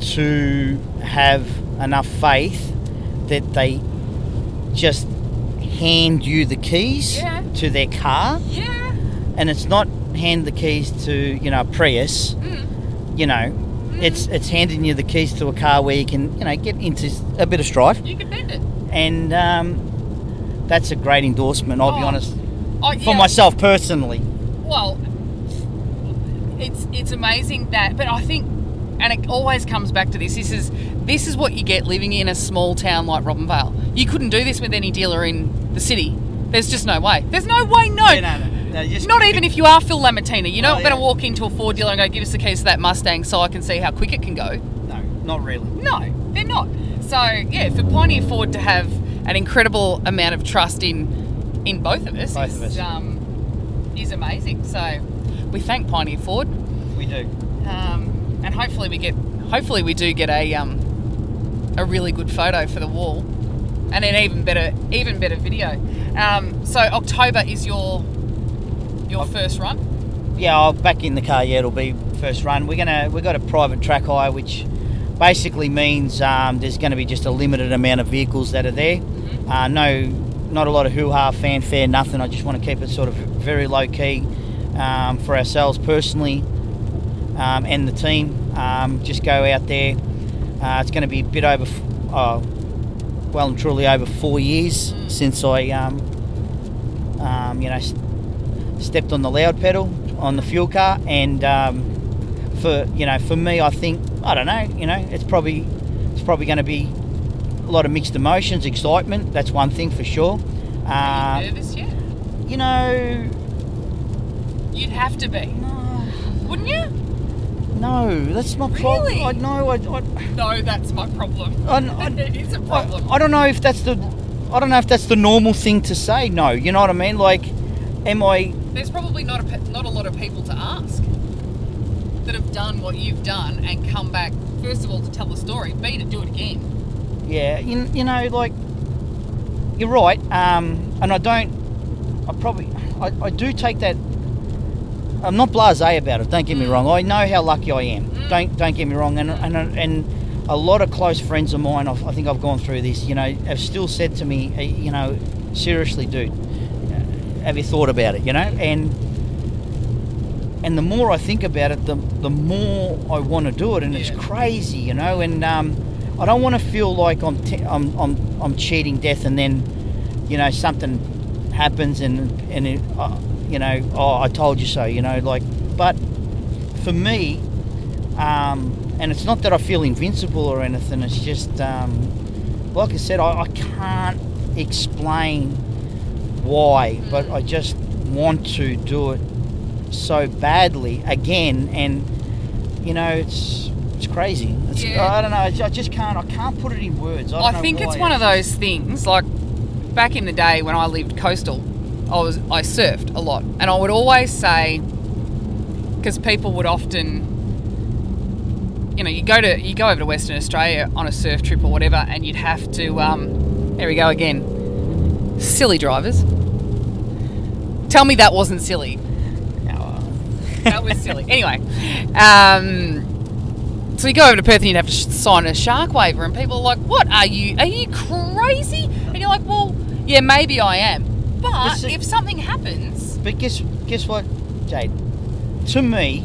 to have enough faith that they just hand you the keys Yeah. to their car, Yeah. and it's not hand the keys to you know a Prius. Mm. You know, it's it's handing you the keys to a car where you can you know get into a bit of strife. You can bend it. and um, that's a great endorsement. I'll be Oh. honest Oh, for myself personally. Well, it's it's amazing that, but I think, and it always comes back to this. This is this is what you get living in a small town like Robinvale. You couldn't do this with any dealer in the city. There's just no way. There's no way. No. Not even if you are Phil Lamattina. You're not Oh, going to yeah. walk into a Ford dealer and go, "Give us the keys to that Mustang so I can see how quick it can go." No, not really. No, they're not. So yeah, for Pioneer Ford to have an incredible amount of trust in in both of us, Both is, of us. Um, is amazing. So we thank Pioneer Ford, We do. um, and hopefully we get hopefully we do get a um, a really good photo for the wall, and an even better even better video. Um, so October is your your first run. Yeah, I'll back in the car. Yeah, it'll be first run. We're gonna we've got a private track hire, which basically means um, there's going to be just a limited amount of vehicles that are there. Uh, no, not a lot of hoo ha, fanfare, nothing. I just want to keep it sort of very low key um, for ourselves personally um, and the team. Um, just go out there. Uh, it's going to be a bit over, f- oh, well and truly over four years since I, um, um, you know, stepped on the loud pedal on the fuel car, and um, for you know, for me, I think I don't know, you know, it's probably it's probably going to be a lot of mixed emotions, excitement. That's one thing for sure. Are Uh, you nervous yet? you know, You'd have to be, wouldn't you? No, that's my problem. Really? I know. I, I, No, that's my problem. I, I, it is a problem. I, I don't know if that's the I don't know if that's the normal thing to say. No, you know what I mean. Like am I? There's probably not a, not a lot of people to ask that have done what you've done and come back. First of all, to tell the story. B to do it again. Yeah, you, you know, like you're right. Um, and I don't. I probably. I, I do take that. I'm not blasé about it. Don't get me wrong. I know how lucky I am. Don't don't get me wrong. And and and a lot of close friends of mine. I've, I think I've gone through this. You know, have still said to me, you know, seriously, dude, have you thought about it? You know, and and the more I think about it, the the more I want to do it, and it's crazy, you know. And um, I don't want to feel like I'm, te- I'm I'm I'm cheating death, and then you know something happens, and and it, uh, you know, oh, I told you so, you know, like. But for me, um, and it's not that I feel invincible or anything. It's just, um, like I said, I, I can't explain why, but I just want to do it so badly again, and you know, it's it's crazy. It's, Yeah. I don't know. I just can't. I can't put it in words. I, don't I think it's one of those things like back in the day when I lived coastal, I was I surfed a lot, and I would always say because people would often. You know, you go to you go over to Western Australia on a surf trip or whatever, and you'd have to. Um, there we go again. Silly drivers. Tell me that wasn't silly. That was silly. Anyway, um, so you go over to Perth and you'd have to sign a shark waiver, and people are like, "What are you? Are you crazy?" And you're like, "Well, yeah, maybe I am, but if something happens, But guess guess what, Jade? To me,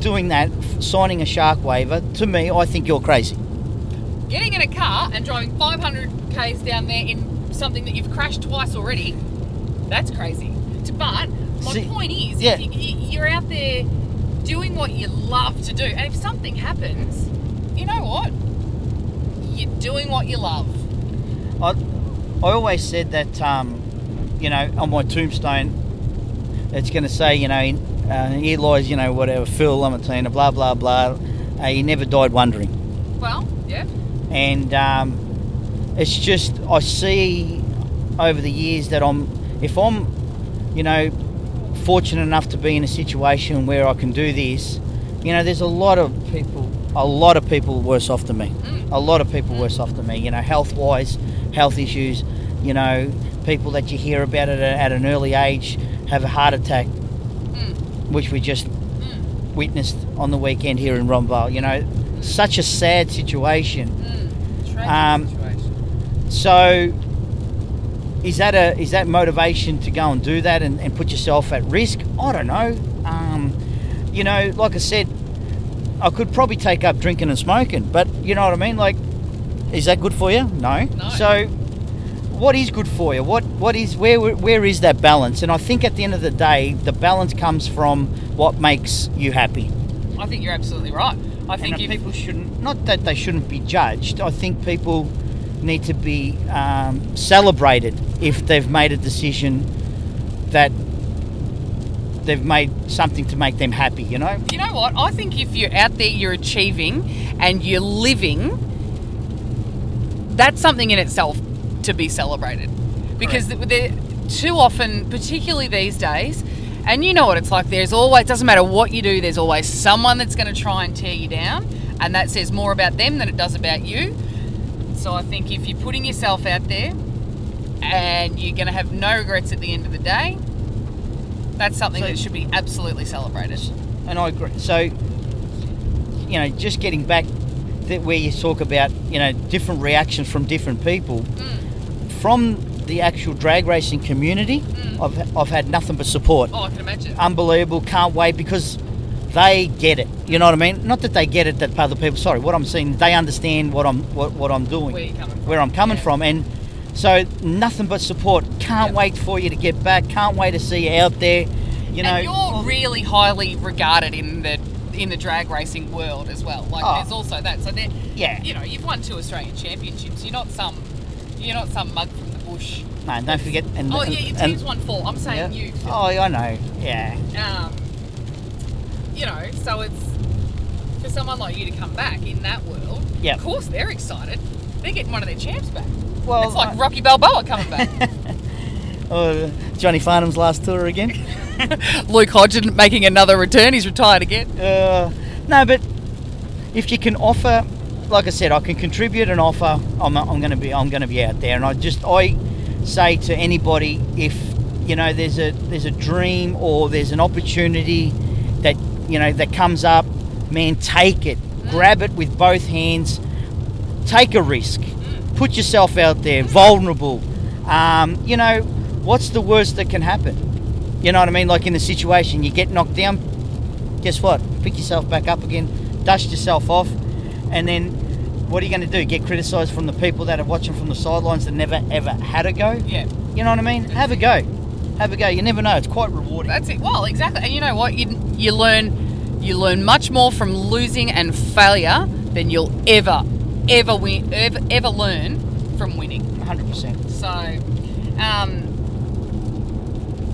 doing that, f- signing a shark waiver, to me, I think you're crazy. getting in a car and driving 500 k's down there in something that you've crashed twice already, that's crazy." But my See, point is, yeah. if you, you, you're out there doing what you love to do, and if something happens, you know what? You're doing what you love. I, I always said that, um, you know, on my tombstone, it's going to say, you know, uh, here lies, you know, whatever, Phil Lamattina, blah, blah, blah. Uh, he never died wondering. Well, yeah. And um, it's just, I see over the years that I'm, if I'm, you know, fortunate enough to be in a situation where I can do this, you know, there's a lot of people, a lot of people worse off than me. A lot of people worse off than me, you know, health wise, health issues, you know, people that you hear about at, a, at an early age have a heart attack, which we just witnessed on the weekend here in Robinvale, you know, such a sad situation. Tragic Um, situation. So, is that a is that motivation to go and do that and, and put yourself at risk? I don't know. Um, you know, like I said, I could probably take up drinking and smoking, but you know what I mean. Like, is that good for you? No. No. So, what is good for you? What what is where where is that balance? And I think at the end of the day, the balance comes from what makes you happy. I think you're absolutely right. I think if people shouldn't not that they shouldn't be judged i think people need to be um, celebrated if they've made a decision that they've made something to make them happy you know you know what, I think if you're out there, you're achieving and you're living, that's something in itself to be celebrated. Because they're too often, particularly these days, and you know what it's like. There's always doesn't matter what you do. There's always someone that's going to try and tear you down, and that says more about them than it does about you. So I think if you're putting yourself out there, and you're going to have no regrets at the end of the day, that's something So- that should be absolutely celebrated. and i agree so you know just getting back that where you talk about you know different reactions from different people mm. from the actual drag racing community mm. I've, I've had nothing but support Oh, I can imagine. unbelievable. Can't wait because they get it. You know what I mean? Not that they get it that other people. Sorry, what I'm saying, they understand what I'm what, what I'm doing, Where you're coming from. where I'm coming Yeah. from, and so nothing but support. Can't Yeah. wait for you to get back. Can't wait to see you out there. You know, and you're really highly regarded in the in the drag racing world as well. Like Oh. there's also that. So there, Yeah. you know, you've won two Australian championships. You're not some, you're not some mug from the bush. no, don't forget. And, Oh yeah, your and- team's won four. I'm saying yeah. you. Phil. Oh, I know. Yeah. Um, you know, so it's for someone like you to come back in that world. Yeah. Of course, they're excited. They're getting one of their champs back. Well, it's like Rocky Balboa coming back. or Johnny Farnham's last tour again. Luke Hodgson making another return. He's retired again. Uh, no, but if you can offer, like I said, I can contribute and offer. I'm, I'm going to be I'm going to be out there, and I just I say to anybody if you know there's a there's a dream or there's an opportunity that you know that comes up, man, take it, grab it with both hands, take a risk, put yourself out there, vulnerable. Um, you know, what's the worst that can happen? You know what I mean? Like in the situation, you get knocked down, guess what? Pick yourself back up again, dust yourself off, and then what are you going to do? Get criticised from the people that are watching from the sidelines that never ever had a go? Yeah. You know what I mean? Have a go. Have a go. You never know. It's quite rewarding. That's it. Well, exactly. And you know what? You you learn you learn much more from losing and failure than you'll ever ever win ever, ever learn from winning. 100%. So, um,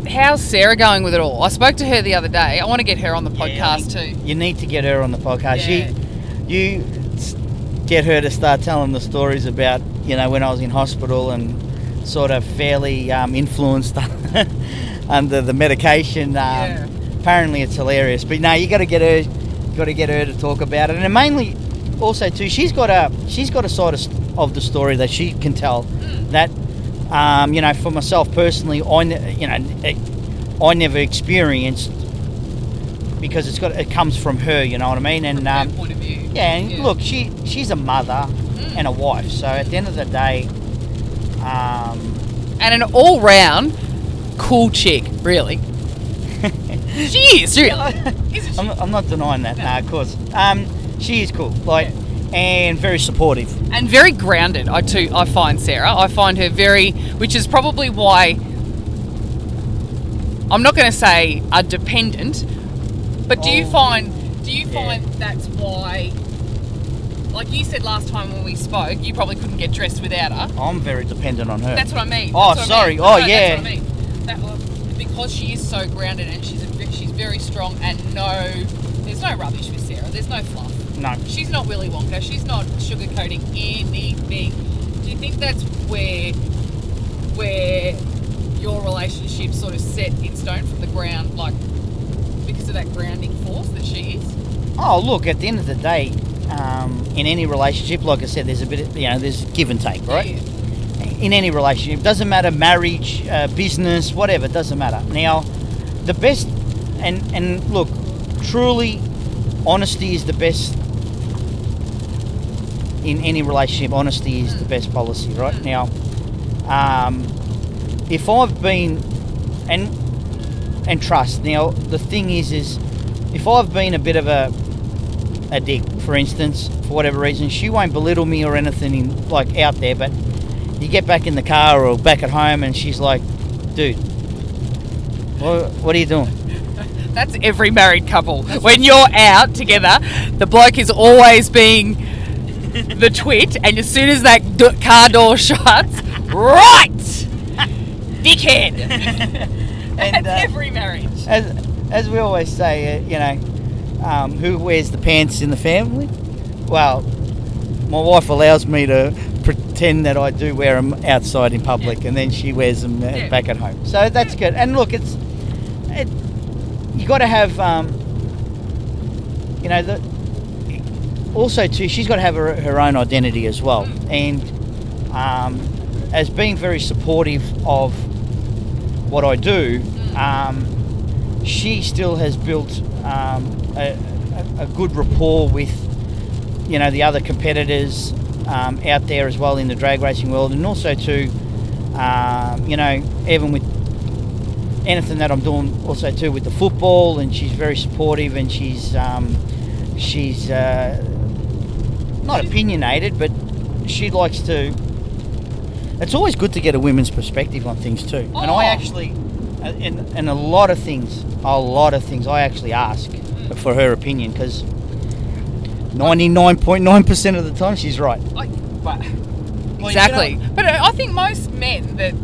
how's Sarah going with it all? I spoke to her the other day. I want to get her on the podcast mean, too. You need to get her on the podcast. Yeah. You, you get her to start telling the stories about, you know, when I was in hospital and sort of fairly um, influenced under the medication. Um, Yeah. Apparently, it's hilarious. But no, you got to get her, got to get her to talk about it, and mainly, also too, she's got a she's got a side of, of the story that she can tell. That, um, you know, for myself personally, I, ne- you know, I never experienced because it's got it comes from her. You know what I mean? And um, point of view. yeah, and look, she she's a mother and a wife. So at the end of the day, um, and an all-round cool chick, really. she is really. I'm, I'm not denying that. Nah, of course. Um, she is cool, like, and very supportive. and very grounded. I too, I find Sarah. I find her very, which is probably why I'm not going to say a dependent, but do you Oh. find do you Yeah. find that's why? Like you said last time when we spoke, you probably couldn't get dressed without her. I'm very dependent on her. That's what I mean. Oh, what I sorry. mean. Oh, No, yeah. That's what I mean. That, because she is so grounded and she's a, she's very strong and no, there's no rubbish with Sarah. There's no fluff. No, She's not Willy Wonka. She's not sugarcoating anything. Do you think that's where where your relationship sort of set in stone from the ground, like because of that grounding force that she is? Oh, look, at the end of the day, um, in any relationship, like I said, there's a bit of, you know, there's give and take, right? Yeah. In any relationship, doesn't matter, marriage, uh, business, whatever, doesn't matter. Now, the best, and, and look, truly, honesty is the best in any relationship. Honesty is the best policy, right? Now, um, if I've been, and and trust. Now, the thing is, is if I've been a bit of a a dick, for instance, for whatever reason, she won't belittle me or anything in, like out there. But you get back in the car or back at home, and she's like, "Dude, what, what are you doing?" That's every married couple. When you're out together, the bloke is always being the twit, and as soon as that d- car door shuts, right, dickhead. And That's uh, every marriage. as as we always say, uh, you know, um, who wears the pants in the family? Well, my wife allows me to pretend that I do wear them outside in public, and then she wears them uh, Yeah. back at home. So that's good. And look, it's it, you got to have, um, you know, the also too. She's got to have her, her own identity as well, and um, as being very supportive of what I do, um, she still has built um, a, a, good rapport with, you know, the other competitors um, out there as well in the drag racing world, and also too, um, you know, even with anything that I'm doing, also too with the football, and she's very supportive, and she's um, she's uh, not opinionated, but she likes to. It's always good to get a women's perspective on things too. And Oh. I actually, uh, in, in a lot of things, a lot of things, I actually ask for her opinion because 99.9% of the time she's right. I, But Well, exactly. you know- But I think most men that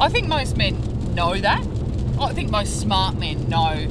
I think most men know that. I think most smart men know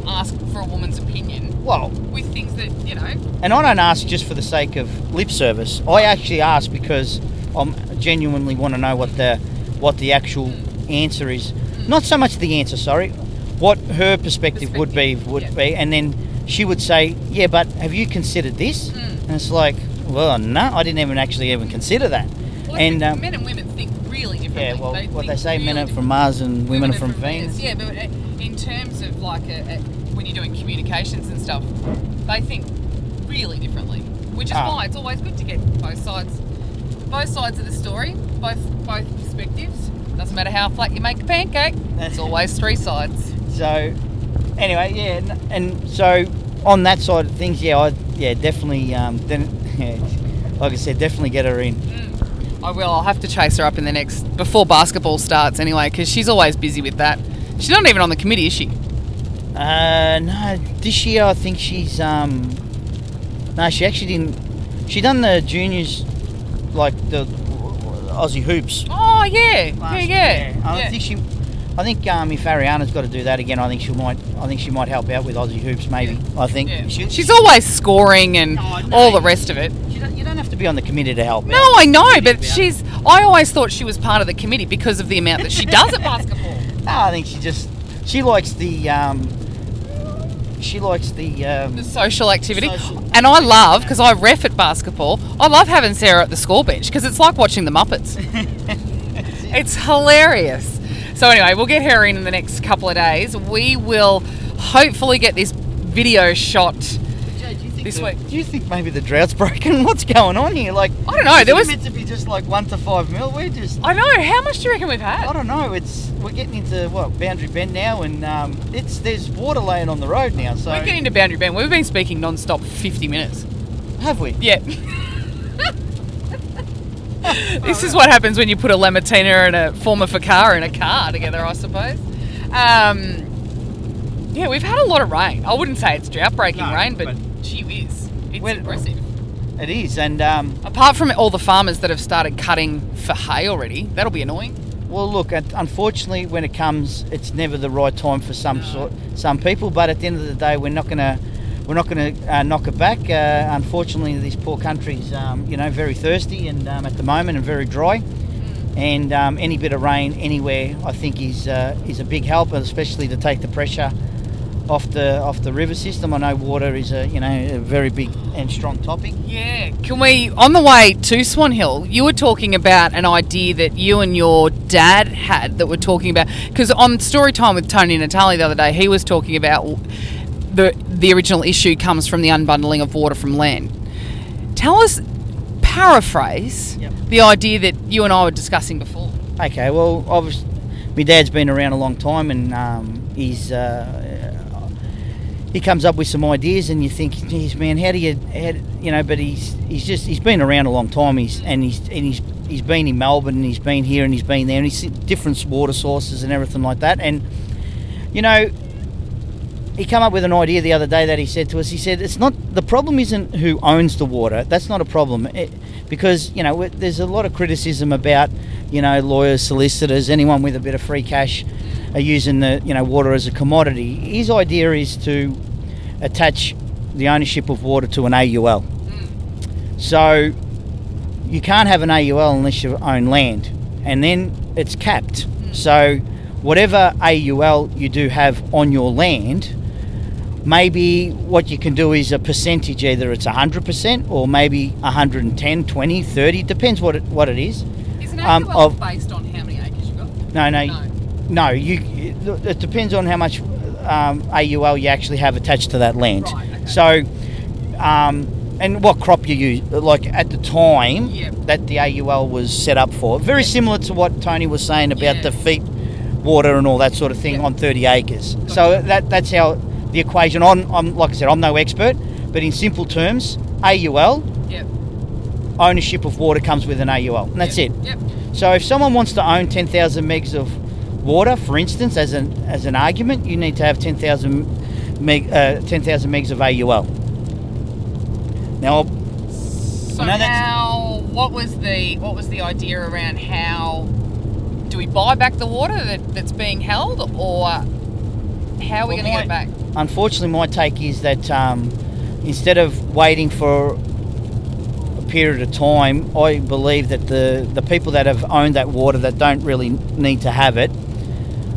to ask for a woman's opinion well, with things that you know. and I don't ask just for the sake of lip service. I actually ask because I genuinely want to know what the what the actual answer is not so much the answer. Sorry, what her perspective, would be would yeah. be, and then she would say, "Yeah, but have you considered this?" Hmm. And it's like, "Well, no, I didn't even actually even consider that." Well, and um, men and women think really differently. yeah, well, what they say, men are from Mars and women, are are from Venus. Yeah, but uh, in terms of like a, a, when you're doing communications and stuff, they think really differently, which is Ah. why it's always good to get both sides, both sides of the story, both both perspectives. Doesn't matter how flat you make a pancake. There's always three sides. So, anyway, yeah, and, and so on that side of things, yeah, I yeah definitely um, then yeah, like I said, definitely get her in. I will. I'll have to chase her up in the next before basketball starts anyway, because she's always busy with that. She's not even on the committee, is she? Uh, no, this year I think she's um, no, she actually didn't. She done the juniors, like the Aussie hoops. Oh yeah, yeah, yeah. I yeah. think she. I think um, if Ariana's got to do that again, I think she might. I think she might help out with Aussie hoops. Maybe. I think. Yeah. She- She's always scoring and Oh, no. all the rest of it. You don't, you don't have to be on the committee to help. No. I know, but she's. I always thought she was part of the committee because of the amount that she does at basketball. No, I think she just she likes the um, she likes the um, The social activity. Social- And I love, because I ref at basketball, I love having Sarah at the score bench because it's like watching the Muppets. it's hilarious. So, anyway, we'll get her in in the next couple of days. We will hopefully get this video shot. Joe, do you think This the- way. Do you think maybe the drought's broken? What's going on here? Like I don't know, there was- meant to be just like one to five mil. We're just I know. How much do you reckon we've had? I don't know. It's we're getting into what boundary bend now, and um, it's there's water laying on the road now. So We're getting to Boundary Bend. We've been speaking non stop for 50 minutes. have we? Yeah. this is what happens when you put a Lamattina and a former Fakar in a car together, I suppose. Um, yeah, we've had a lot of rain. I wouldn't say it's drought breaking No, rain, but, but- gee whiz, it's When- impressive. It is, and um, Apart from all the farmers that have started cutting for hay already, that'll be annoying. Well, look. Unfortunately, when it comes, it's never the right time for some sort some people. But at the end of the day, we're not gonna we're not gonna uh, knock it back. Uh, unfortunately, this poor country's um, you know very thirsty and um, at the moment and very dry. And um, any bit of rain anywhere, I think, is uh, is a big help, especially to take the pressure off the off the river system. I know water is a you know a very big and strong topic. Yeah. Can we, on the way to Swan Hill, you were talking about an idea that you and your dad had that we're talking about. Because on Story Time with Tony and Natalie the other day, he was talking about the, the original issue comes from the unbundling of water from land. Tell us, paraphrase Yep. the idea that you and I were discussing before. Okay, well, obviously, my dad's been around a long time, and um, he's uh, he comes up with some ideas, and you think, geez, man, how do you, how, you know? But he's he's just he's been around a long time. He's and he's and he's he's been in Melbourne, and he's been here, and he's been there, and he's different water sources and everything like that. And you know, he came up with an idea the other day that he said to us. He said, "It's not the problem. Isn't who owns the water. That's not a problem, it, because you know there's a lot of criticism about you know lawyers, solicitors, anyone with a bit of free cash are using the you know water as a commodity. His idea is to attach the ownership of water to an AUL. So you can't have an AUL unless you own land, and then it's capped. So whatever AUL you do have on your land, maybe what you can do is a percentage, either it's 100% or maybe 110, 20, 30, depends what it, what it is. Is Um, of- based on how many acres you've got? No, no, No. No. You, it depends on how much um, AUL you actually have attached to that land. Right, okay. So, um, and what crop you use, like at the time Yep. that the AUL was set up for. Very similar to what Tony was saying about the feet water and all that sort of thing Yep. on 30 acres. So that that's how the equation. On, I'm like I said, I'm no expert, but in simple terms, AUL Yep. ownership of water comes with an AUL, and that's yep. it. Yep. So if someone wants to own 10,000 megs of water, for instance, as an as an argument, you need to have 10,000 meg uh, 10,000 megs of AUL. Now, So how? What was the what was the idea around how? Do we buy back the water that, that's being held, or how are we Well, going to get it back? unfortunately, my take is that um, instead of waiting for a period of time, I believe that the, the people that have owned that water that don't really need to have it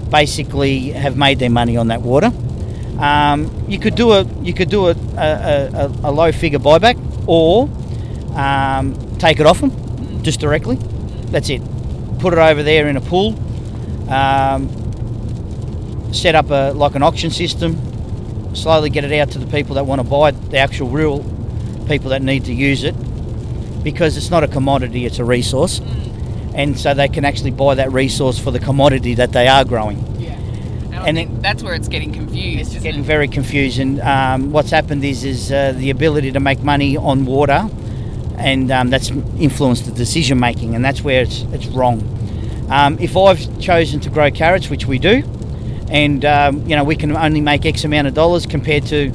basically have made their money on that water. Um, you could do a you could do a, a, a, a low figure buyback or um, take it off them just directly. That's it. Put it over there in a pool. Um, set up a like an auction system. Slowly get it out to the people that want to buy it, the actual real people that need to use it, because it's not a commodity; it's a resource, and so they can actually buy that resource for the commodity that they are growing. Yeah. And, I And that's where it's getting confused. It's getting it? very confusing. Um, what's happened is is uh, the ability to make money on water, and um, that's influenced the decision making, and that's where it's it's wrong. Um, if I've chosen to grow carrots, which we do, and um, you know we can only make X amount of dollars compared to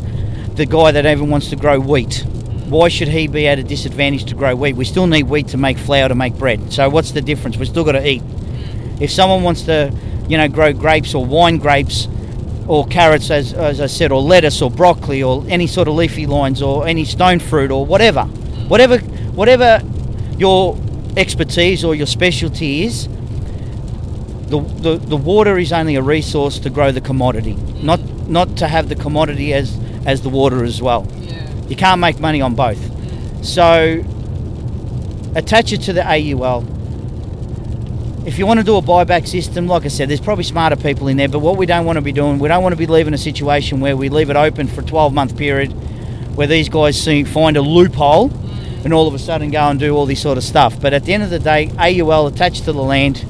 the guy that even wants to grow wheat. Why should he be at a disadvantage to grow wheat? We still need wheat to make flour to make bread. So what's the difference? We're still got to eat. If someone wants to, you know, grow grapes or wine grapes, or carrots, as, as I said, or lettuce or broccoli or any sort of leafy lines or any stone fruit or whatever, whatever, whatever your expertise or your specialty is, the, the, the water is only a resource to grow the commodity, not not to have the commodity as as the water as well. Yeah. You can't make money on both. So attach it to the AUL. If you want to do a buyback system, like I said, there's probably smarter people in there, but what we don't want to be doing, we don't want to be leaving a situation where we leave it open for a 12 month period where these guys see, find a loophole and all of a sudden go and do all this sort of stuff. But at the end of the day, AUL attached to the land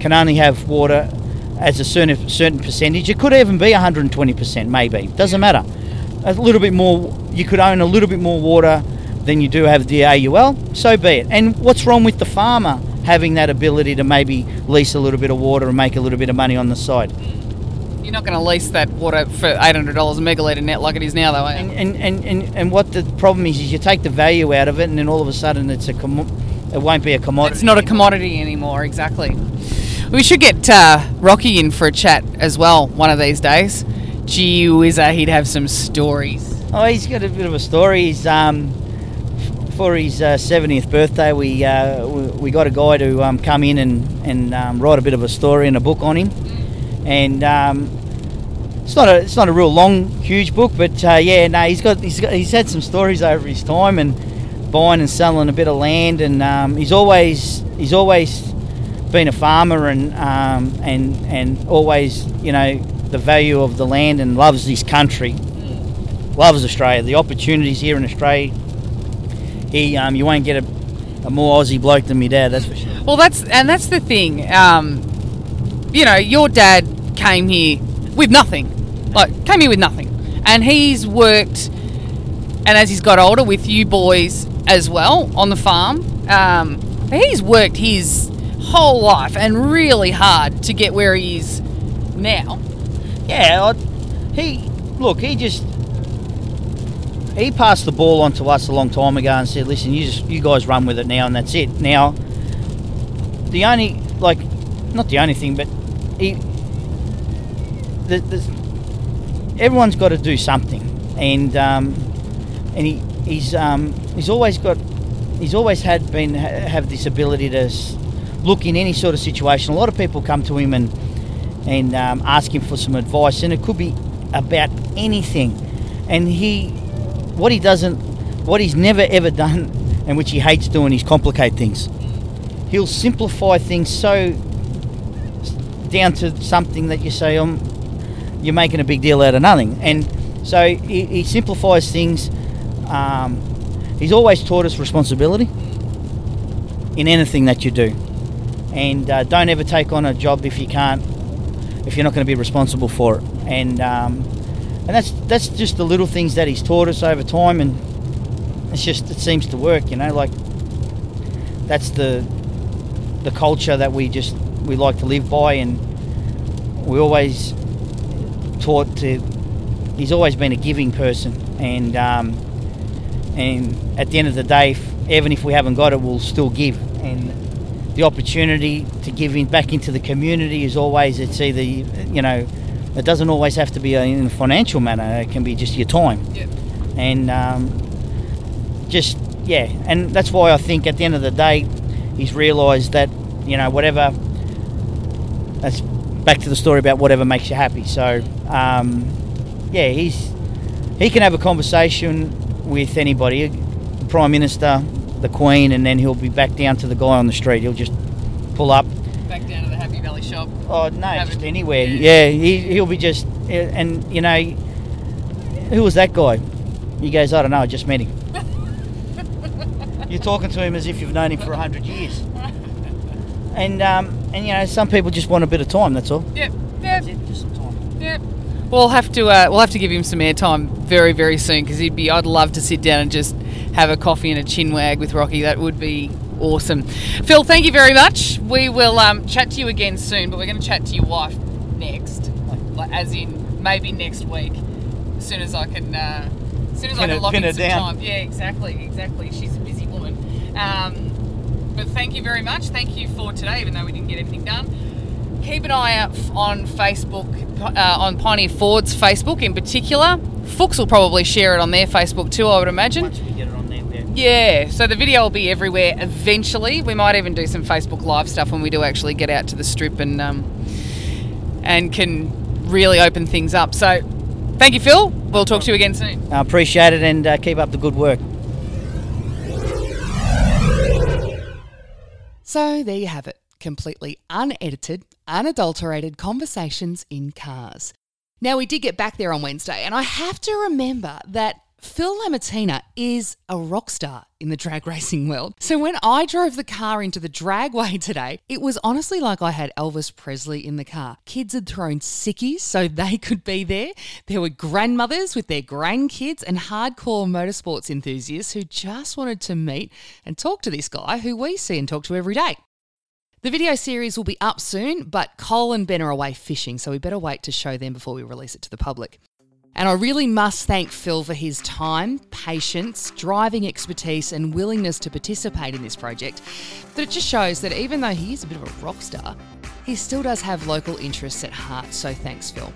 can only have water as a certain certain percentage. It could even be 120%, maybe. Doesn't matter. A little bit more. You could own a little bit more water than you do have the AUL. So be it. And what's wrong with the farmer having that ability to maybe lease a little bit of water and make a little bit of money on the side? You're not going to lease that water for $800 a megalitre net like it is now, though, are you? And, and, and, and, and what the problem is is you take the value out of it, and then all of a sudden it's a commo- it won't be a commodity. It's not a commodity anymore, exactly. We should get uh, Rocky in for a chat as well one of these days. Gee whizzer, he'd have some stories. Oh, he's got a bit of a story. He's um, for his uh, 70th birthday, we, uh, we we got a guy to um, come in and and um, write a bit of a story and a book on him, and um, it's not a it's not a real long, huge book, but uh, yeah, no, he's got he's got he's had some stories over his time and buying and selling a bit of land, and um, he's always he's always been a farmer and um, and and always you know the value of the land and loves this country loves Australia. The opportunities here in Australia, he um, you won't get a, a more Aussie bloke than me dad. That's for sure. Well, that's and that's the thing. Um, you know, your dad came here with nothing, like came here with nothing, and he's worked. And as he's got older, with you boys as well on the farm, um, he's worked his whole life and really hard to get where he is now. Yeah, I, he look. He just he passed the ball on to us a long time ago and said, "Listen, you just you guys run with it now, and that's it." Now, the only like, not the only thing, but he, the, the, everyone's got to do something, and um, and he he's um, he's always got he's always had been have this ability to look in any sort of situation. A lot of people come to him and and um, ask him for some advice, and it could be about anything. And he, what he doesn't, what he's never ever done, and which he hates doing, is complicate things. He'll simplify things so down to something that you say, um, you're making a big deal out of nothing. And so he, he simplifies things. Um, he's always taught us responsibility in anything that you do, and uh, don't ever take on a job if you can't if you're not going to be responsible for it. And um, and that's that's just the little things that he's taught us over time, and it's just it seems to work, you know. Like that's the the culture that we just we like to live by, and we always taught to. He's always been a giving person, and um, and at the end of the day, even if we haven't got it, we'll still give. And the opportunity to give in back into the community is always it's either you know it doesn't always have to be in a financial manner it can be just your time Yep. and um, just yeah, and that's why I think at the end of the day, he's realised that you know whatever. That's back to the story about whatever makes you happy. So um, yeah, he's he can have a conversation with anybody, prime minister, the queen, and then he'll be back down to the guy on the street. He'll just pull up. Back down to the Happy Valley shop. Oh no, Have just it- anywhere. yeah. Yeah, he he'll be just and you know, who was that guy? He goes, I don't know, I just met him. You're talking to him as if you've known him for a hundred years. And um, and you know, some people just want a bit of time. That's all. Yep. Yep. Just some time. Yep. We'll have to uh, we'll have to give him some airtime very very soon because he'd be I'd love to sit down and just have a coffee and a chin wag with Rocky. That would be awesome. Phil, thank you very much. We will um, chat to you again soon, but we're going to chat to your wife next, like, as in maybe next week, as soon as I can. Uh, as soon as I can her- lock in some down. time. Yeah, exactly, exactly. She's a busy woman. Um, but thank you very much. Thank you for today, even though we didn't get anything done keep an eye out on Facebook, uh, on Pioneer Ford's Facebook in particular. Fuchs will probably share it on their Facebook too, I would imagine. Yeah. Yeah, so the video will be everywhere eventually. We might even do some Facebook Live stuff when we do actually get out to the strip and um, and can really open things up. So, thank you, Phil. We'll talk to you again soon. I appreciate it and uh, keep up the good work. So there you have it completely unedited, unadulterated conversations in cars. Now, we did get back there on Wednesday, and I have to remember that Phil Lamattina is a rock star in the drag racing world. So when I drove the car into the dragway today, it was honestly like I had Elvis Presley in the car. Kids had thrown sickies so they could be there. There were grandmothers with their grandkids and hardcore motorsports enthusiasts who just wanted to meet and talk to this guy who we see and talk to every day. The video series will be up soon, but Cole and Ben are away fishing, so we better wait to show them before we release it to the public. And I really must thank Phil for his time, patience, driving expertise, and willingness to participate in this project. But it just shows that even though he is a bit of a rock star, he still does have local interests at heart, so thanks, Phil.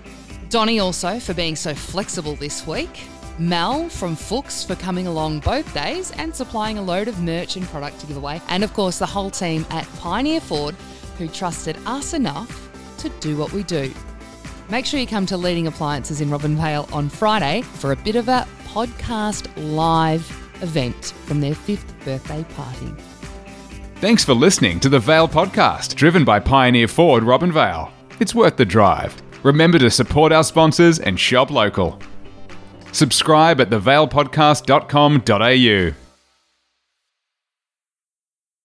Donnie also for being so flexible this week. Mel from Fuchs for coming along both days and supplying a load of merch and product to give away. And of course, the whole team at Pioneer Ford who trusted us enough to do what we do. Make sure you come to Leading Appliances in Robinvale on Friday for a bit of a podcast live event from their fifth birthday party. Thanks for listening to the Vale podcast, driven by Pioneer Ford Robinvale. It's worth the drive. Remember to support our sponsors and shop local. Subscribe at thevalepodcast.com.au.